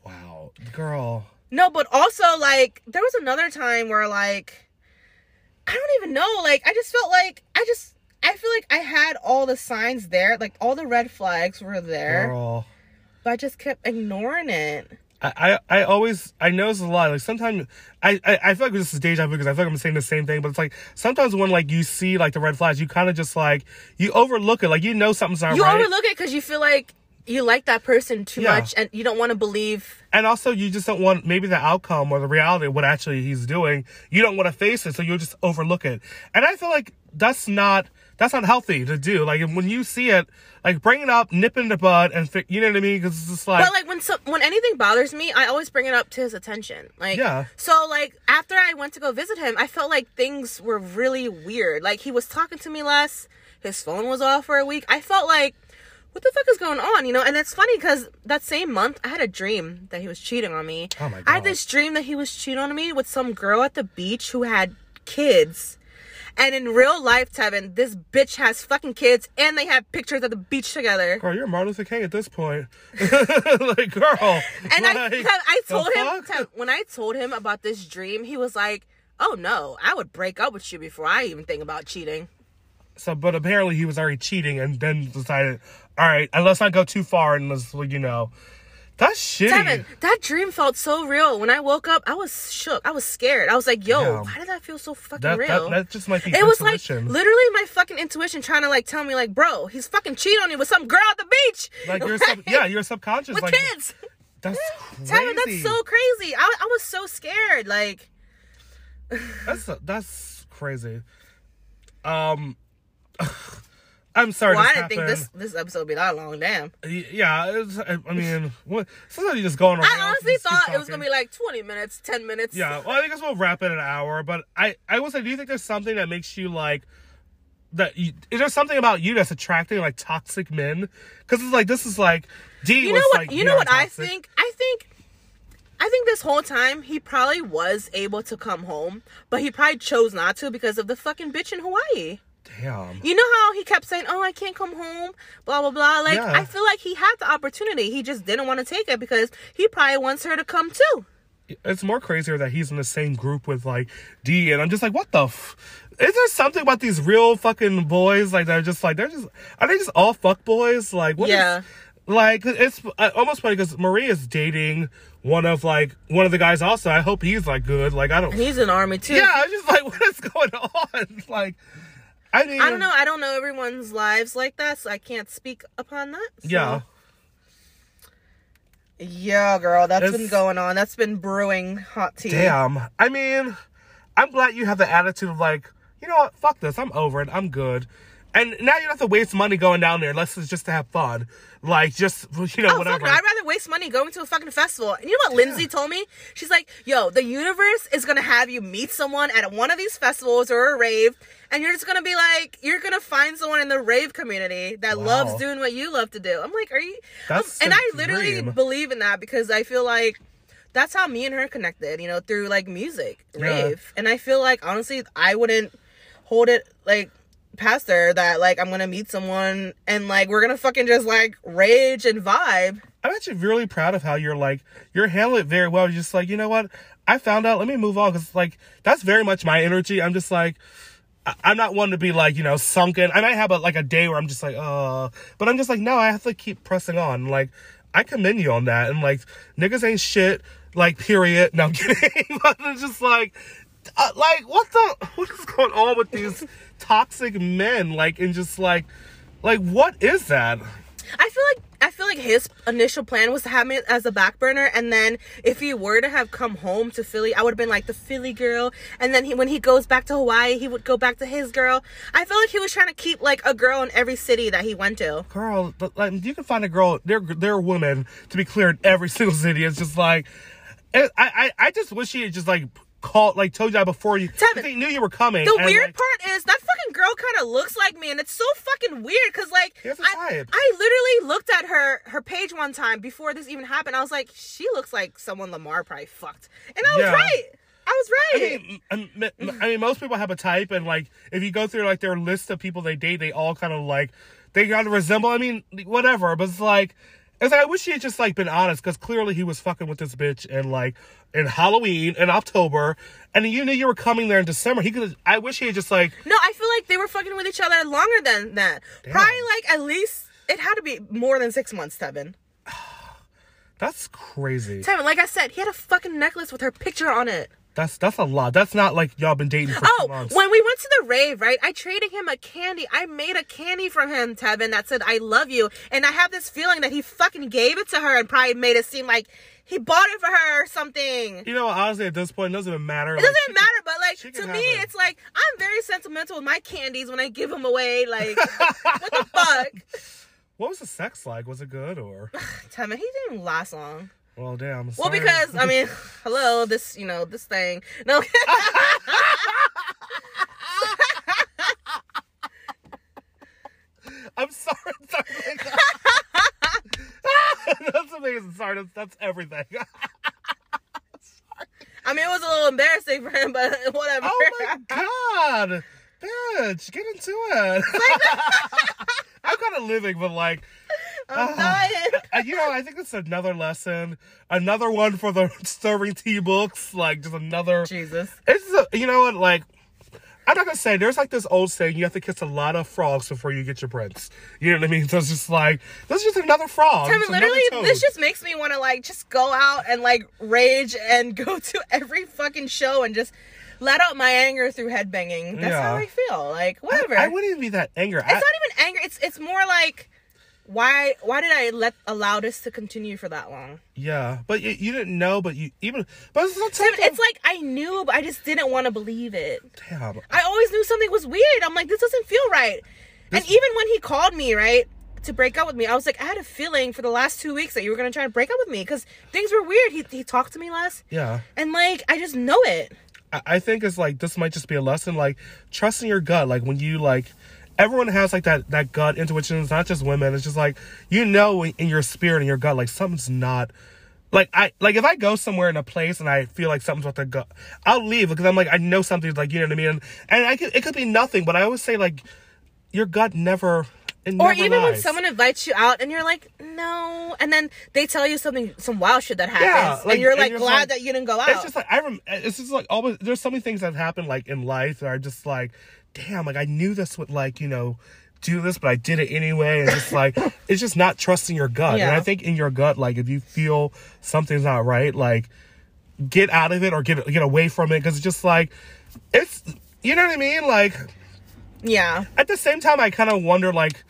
Wow, girl. No, but also like there was another time where like I don't even know, like I just felt like I just I feel like I had all the signs there, like all the red flags were there, Girl. but I just kept ignoring it. I, I I always I notice a lot. Like sometimes I, I I feel like this is deja vu because I feel like I'm saying the same thing. But it's like sometimes when like you see like the red flags, you kind of just like you overlook it. Like you know something's not You right. overlook it because you feel like you like that person too Yeah. much and you don't want to believe. and also you just don't want maybe the outcome or the reality of what actually he's doing you don't want to face it so you'll just overlook it and i feel like that's not that's not healthy to do like when you see it like bring it up nip it in the bud and fi- you know what i mean because it's just like, But like when some when anything bothers me, I always bring it up to his attention. Like Yeah. So like after I went to go visit him, I felt like things were really weird. Like he was talking to me less. His phone was off for a week. I felt like what the fuck is going on? You know, and it's funny because that same month I had a dream that he was cheating on me. Oh my god! I had this dream that he was cheating on me with some girl at the beach who had kids. And in real life, Tevin, this bitch has fucking kids and they have pictures at the beach together. girl you're martin luther king at this point *laughs* like girl And I, like, because I told him fuck? Tev, when I told him about this dream, he was like, "Oh no, I would break up with you before I even think about cheating." so but apparently he was already cheating and then decided all right let's not go too far and let's you know that's shitty Tevin, that dream felt so real. When I woke up, I was shook. I was scared. I was like, "Yo, Yeah. why did that feel so fucking that, real?" that, that just might be it was like literally my fucking intuition trying to like tell me like, "Bro, he's fucking cheating on you with some girl at the beach." like you're *laughs* sub- yeah you're subconscious with like kids. that's *laughs* crazy Tevin, that's so crazy. I, I was so scared. Like, That's that's crazy. Um, *laughs* I'm sorry. well, I didn't think this this episode would be that long. Damn. Yeah, it's, I mean, what? Sometimes you just go on. I honestly thought it was gonna be like 20 minutes, 10 minutes. Yeah, well, I guess we'll wrap it in an hour. But I, I will say, do you think there's something that makes you like that? You, is there something about you that's attracting like toxic men? Because it's like this is like D You was know what? like you know what I think? I think. I think this whole time he probably was able to come home, but he probably chose not to because of the fucking bitch in Hawaii. Damn. You know how he kept saying, "Oh, I can't come home," blah blah blah. Like Yeah. I feel like he had the opportunity, he just didn't want to take it because he probably wants her to come too. it's more crazier that he's in the same group with like D, and I'm just like, what the? F-? Is there something about these real fucking boys like they're just like they're just are they just all fuck boys? Like what? Yeah. like it's uh, almost funny because Marie is dating one of like one of the guys. Also, I hope he's like good. Like I don't. He's an army too. yeah, I'm just like, *laughs* what is going on? Like, I mean, I don't know. I don't know everyone's lives like that, so I can't speak upon that. so- Yeah, Yeah, girl, that's It's- been going on. That's been brewing hot tea. damn. I mean, I'm glad you have the attitude of like, you know what? Fuck this. I'm over it. I'm good. And now you don't have to waste money going down there unless it's just to have fun. Like, just, you know, Oh, whatever. fuck. I'd rather waste money going to a fucking festival. And you know what Lindsay told me? She's like, yo, the universe is gonna have you meet someone at one of these festivals or a rave, and you're just gonna be like, you're gonna find someone in the rave community that Wow. loves doing what you love to do. I'm like, are you? That's and I literally dream. believe in that because I feel like that's how me and her connected, you know, through like music, Yeah. rave. And I feel like honestly, I wouldn't hold it like past her that like I'm gonna meet someone and like we're gonna fucking just like rage and vibe. I'm actually really proud of how you're like you're handling it very well. You're just like, you know what? I found out. Let me move on because like that's very much my energy. I'm just like. I'm not one to be like, you know, sunken. I might have a like a day where I'm just like, uh, but I'm just like, no, I have to keep pressing on. Like, I commend you on that. And like, niggas ain't shit. Like, period. No, I'm *laughs* kidding. but it's just like, uh, like, what the, *laughs* what is going on with these toxic men? Like, and just like, like, what is that? I feel like I feel like his initial plan was to have me as a back burner, and then if he were to have come home to Philly, I would have been like the Philly girl, and then he, when he goes back to Hawaii, he would go back to his girl. I feel like he was trying to keep like a girl in every city that he went to. girl, but, like you can find a girl. There, there are women to be clear in every *laughs* single city. It's just like, it, I, I, I just wish he had just like called, like told you that before you. Tevin, they knew you were coming. The weird like, part is that fucking girl kind of looks like me, and it's so fucking weird because like He has a I. I literally looked at her her page one time before this even happened. I was like, she looks like someone Lamar probably fucked, and I was Yeah. right. I was right. I mean, I mean, most people have a type, and like if you go through like their list of people they date, they all kind of like they gotta resemble. I mean, whatever, but it's like. It's like I wish he had just like been honest because clearly he was fucking with this bitch and like in Halloween in October, and you knew you were coming there in December. He could. I wish he had just like no, I feel like they were fucking with each other longer than that. Probably like at least it had to be more than six months, Tevin. *sighs* that's crazy. Tevin, like I said, he had a fucking necklace with her picture on it. That's that's a lot. That's not like y'all been dating for two Oh, months. Oh, when we went to the rave, right? I traded him a candy. I made a candy from him, Tevin, that said "I love you," and I have this feeling that he fucking gave it to her and probably made it seem like he bought it for her or something. you know, honestly, at this point, it doesn't even matter. It doesn't matter, but like to me, it. it's like I'm very sentimental with my candies when I give them away. Like, *laughs* what the fuck, What was the sex like? Was it good or? *sighs* Tevin? He didn't last long. Well, damn. Well, because I mean, *laughs* hello, this you know this thing. No, *laughs* I'm sorry. sorry. *laughs* that's amazing. Sorry, that's, that's everything. I mean it was a little embarrassing for him, but whatever. oh my god, bitch, get into it. I've got a living, but like, I'm dying. uh, you know, I think it's another lesson, another one for the *laughs* serving tea books. Like, just another. Jesus. It's a, you know what, like. I'm not gonna say there's like this old saying you have to kiss a lot of frogs before you get your prince. You know what I mean? So it's just like this is just another frog. Another literally, this just makes me want to like just go out and like rage and *laughs* go to every fucking show and just let out my anger through headbanging. That's how I feel. Like whatever. I, I wouldn't even be that angry. it's not even anger. It's it's more like why why did I let allow this to continue for that long? yeah, but you, you didn't know, but you even. But it's, Tevin, it's like I knew, but I just didn't want to believe it. damn. I always knew something was weird. I'm like, this doesn't feel right. and even when he called me, right, to break up with me, I was like, I had a feeling for the last two weeks that you were gonna try to break up with me because things were weird. He he talked to me less, Yeah, and like I just know it. I, I think it's like this might just be a lesson. Like trusting your gut. Like when you like. Everyone has like that that gut intuition. It's not just women. It's just like you know in your spirit and your gut like something's not like I like if I go somewhere in a place and I feel like something's about to go, I'll leave because I'm like I know something's like you know what I mean. And, and I could it could be nothing, but I always say like your gut never. Or even when someone invites you out and you're like, no, and then they tell you something, some wild shit that happens, Yeah, like- and you're and like you're glad like- that you didn't go out. It's just like I rem- it's just like always there's so many things that happen like in life that are just like damn like I knew this would like you know do this but I did it anyway. And just like *laughs* it's just not trusting your gut. And I think in your gut like if you feel something's not right like get out of it or get get away from it. Because it's just like it's you know what I mean? Like yeah, at the same time I kind of wonder like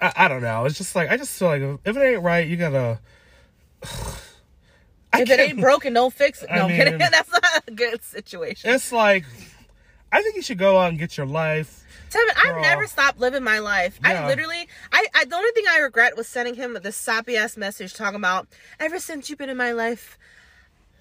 I, I don't know. It's just like I just feel like if it ain't right you gotta *sighs* I if it ain't broken, don't fix it. I No, I'm kidding. *laughs* That's not a good situation. it's like I think you should go out and get your life. Tevin, I've never stopped living my life. Yeah. I literally, I, I, the only thing I regret was sending him this sappy ass message talking about, ever since you've been in my life,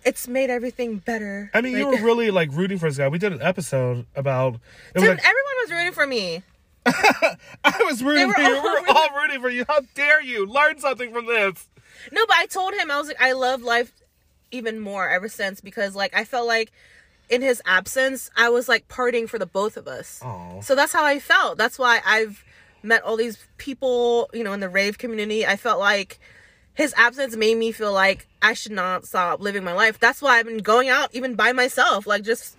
it's made everything better. I mean, you were really like rooting for this guy. We did an episode about. It was like, everyone was rooting for me. *laughs* I was rooting for you. all We were all rooting for you. How dare you learn something from this? No, but I told him I was like, I love life even more ever since because like I felt like in his absence, I was like partying for the both of us. Aw. So that's how I felt. That's why I've met all these people, you know, in the rave community. I felt like his absence made me feel like I should not stop living my life. That's why I've been going out even by myself, like just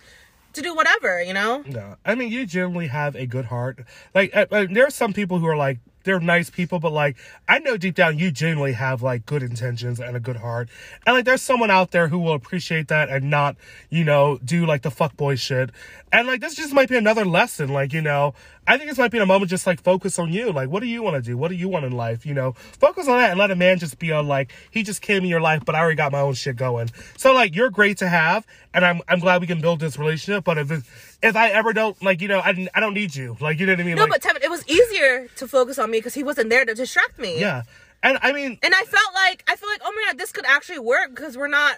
to do whatever, you know? No, I mean, you generally have a good heart. Like, uh, uh, there are some people who are like they're nice people, but like I know deep down you genuinely have like good intentions and a good heart. And like there's someone out there who will appreciate that and not, you know, do like the fuckboy shit. And like this just might be another lesson. Like, you know, I think this might be a moment just like focus on you. Like, what do you want to do? What do you want in life? You know, focus on that and let a man just be on like, he just came in your life, but I already got my own shit going. So like you're great to have and I'm I'm glad we can build this relationship. But if if I ever don't like, you know, I, I don't need you. Like, you know what I mean? No, like, but Tevin, it was easier to focus on me because he wasn't there to distract me. yeah. And I mean, And I felt like I feel like, oh my god, this could actually work because we're not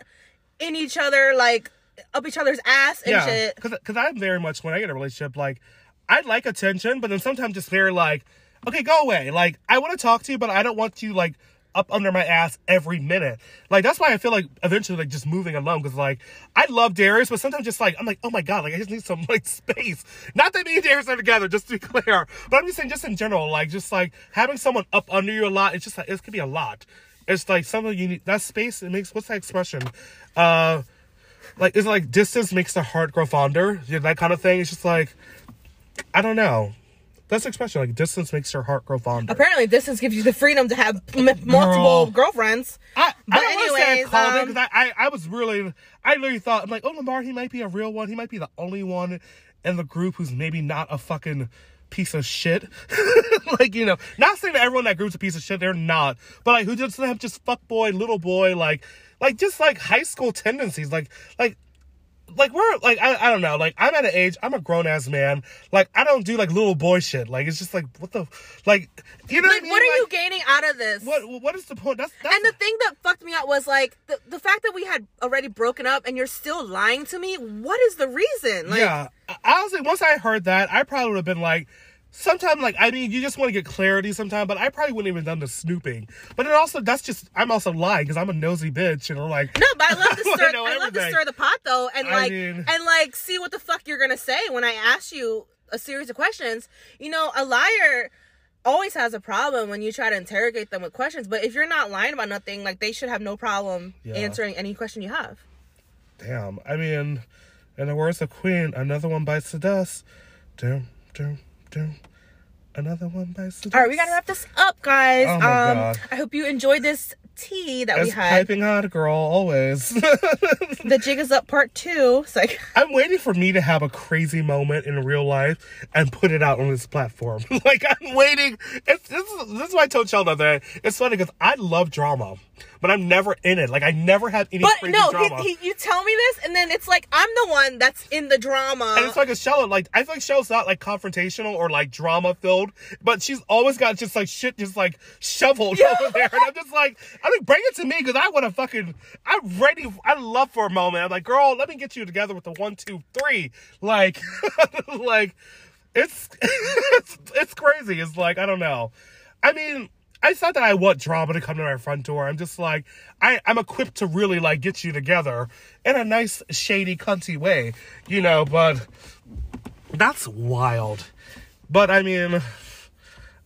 in each other like up each other's ass and yeah, shit. because I'm very much when I get a relationship, like I like attention, but then sometimes just very like, okay, go away. Like I want to talk to you, but I don't want you like up under my ass every minute. Like that's why I feel like eventually like just moving alone because like I love Darius, but sometimes just like I'm like, oh my god, like I just need some like space. Not that me and Darius are together, just to be *laughs* clear, but I'm just saying just in general, like just like having someone up under you a lot. It's just like it could be a lot. It's like something you need that space. It makes what's that expression? Uh like is it like distance makes the heart grow fonder yeah, that kind of thing it's just like i don't know that's expression like distance makes your heart grow fonder Apparently, distance gives you the freedom to have m- multiple Girl. girlfriends. I, But I don't to say I anyways, called it um, because I, I, I was really, I literally thought, I'm like, oh, Lamar, he might be a real one. He might be the only one in the group who's maybe not a fucking piece of shit. *laughs* like, you know, not saying that everyone in that group's a piece of shit. They're not. But, like, who doesn't have just fuck boy, little boy, like, like, just like high school tendencies. Like, like, like we're like I, I don't know like I'm at an age I'm a grown ass man like I don't do like little boy shit like it's just like what the like you know what I Like, mean what are you gaining out of this? what what is the point that's, that's And the thing that fucked me up was like the, the fact that we had already broken up and you're still lying to me. What is the reason? Like, yeah, honestly, once I heard that, I probably would have been like, sometimes like I mean, you just want to get clarity sometimes, but I probably wouldn't even done the snooping. But it also that's just I'm also lying because I'm a nosy bitch and I'm like, No, but I love to *laughs* stir. know I love to stir the pot though, and I like mean- and like see what the fuck you're gonna say when I ask you a series of questions. You know, a liar always has a problem when you try to interrogate them with questions. But if you're not lying about nothing, like they should have no problem Yeah. answering any question you have. damn. I mean, in the words of Queen, another one bites the dust. Doom, doom, doom. Another one the. All right, we gotta wrap this up, guys. Oh um, God. I hope you enjoyed this tea that we It's had. piping hot, girl, always. *laughs* the jig is up part two. It's like *laughs* I'm waiting for me to have a crazy moment in real life and put it out on this platform. *laughs* like I'm waiting. It's, this, is, this is why I told Shella that it's funny because I love drama, but I'm never in it. Like I never have any But crazy no, drama. he, he, you tell me this, and then it's like I'm the one that's in the drama. and it's like a Shella, like I feel like Shella's not like confrontational or like drama filled, but she's always got just like shit just like shoveled over there, and I'm just like, I'm like, bring it to me because I want to fucking, I'm ready. I love for a moment. I'm like, girl, let me get you together with the one, two, three, like, *laughs* like, it's, it's, *laughs* it's crazy. It's like I don't know. I mean. It's not that I want drama to come to my front door. I'm just like, I, I'm equipped to really like get you together in a nice, shady, cunty way, you know, but that's wild. But I mean,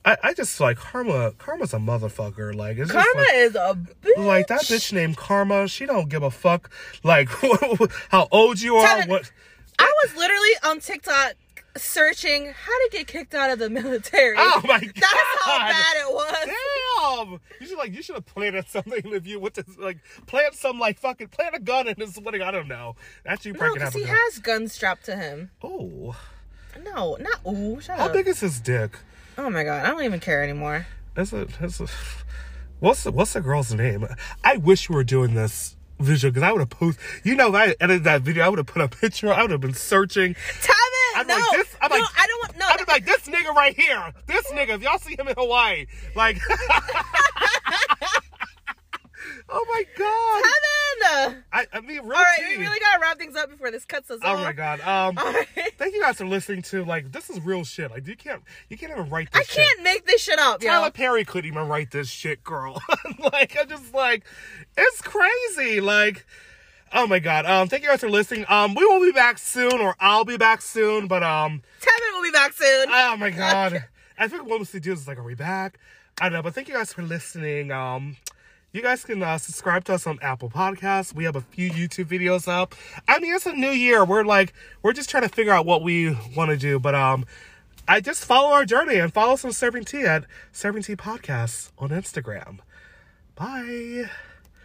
I, I just like Karma. Karma's a motherfucker. Like it's just Karma like, is a bitch. like that bitch named Karma. She don't give a fuck like *laughs* how old you are. Tevin, What? I was literally on TikTok searching how to get kicked out of the military. Oh my god! *laughs* That's how bad it was. Damn! You should like you should have planted something if you went to like plant some like fucking plant a gun in his wedding. I don't know. Actually, you No, because he gun. has guns strapped to him. Oh, No, not ooh. Shut how up. big is his dick? Oh my god, I don't even care anymore. That's a, that's a, what's the, what's the girl's name? I wish we were doing this visual because I would have posted. You know, if I edited that video, I would have put a *laughs* picture. I would have been searching. Tevin, I'm no, like this. I'm no, like I don't want. No, I'd be like this nigga right here. This nigga. If y'all see him in Hawaii, like. *laughs* *laughs* oh my god. Tevin. I, I mean, real All right, tea. we really gotta wrap things up before this cuts us off. Oh my god. Um. Right. Thank you guys for listening to like this is real shit. Like you can't you can't even write this. I shit. can't make this shit up, yo. Perry couldn't even write this shit, girl. *laughs* like I'm just like, it's crazy. Like, oh my god. Um, thank you guys for listening. Um, we will be back soon, or I'll be back soon. But um, Tevin will be back soon. oh my *laughs* god. I think what mostly do is like, are we back? I don't know, but thank you guys for listening. Um. You guys can uh, subscribe to us on Apple Podcasts. We have a few YouTube videos up. I mean, it's a new year. We're like, we're just trying to figure out what we want to do. But um, I just follow our journey and follow some serving tea at serving tea podcasts on Instagram. Bye.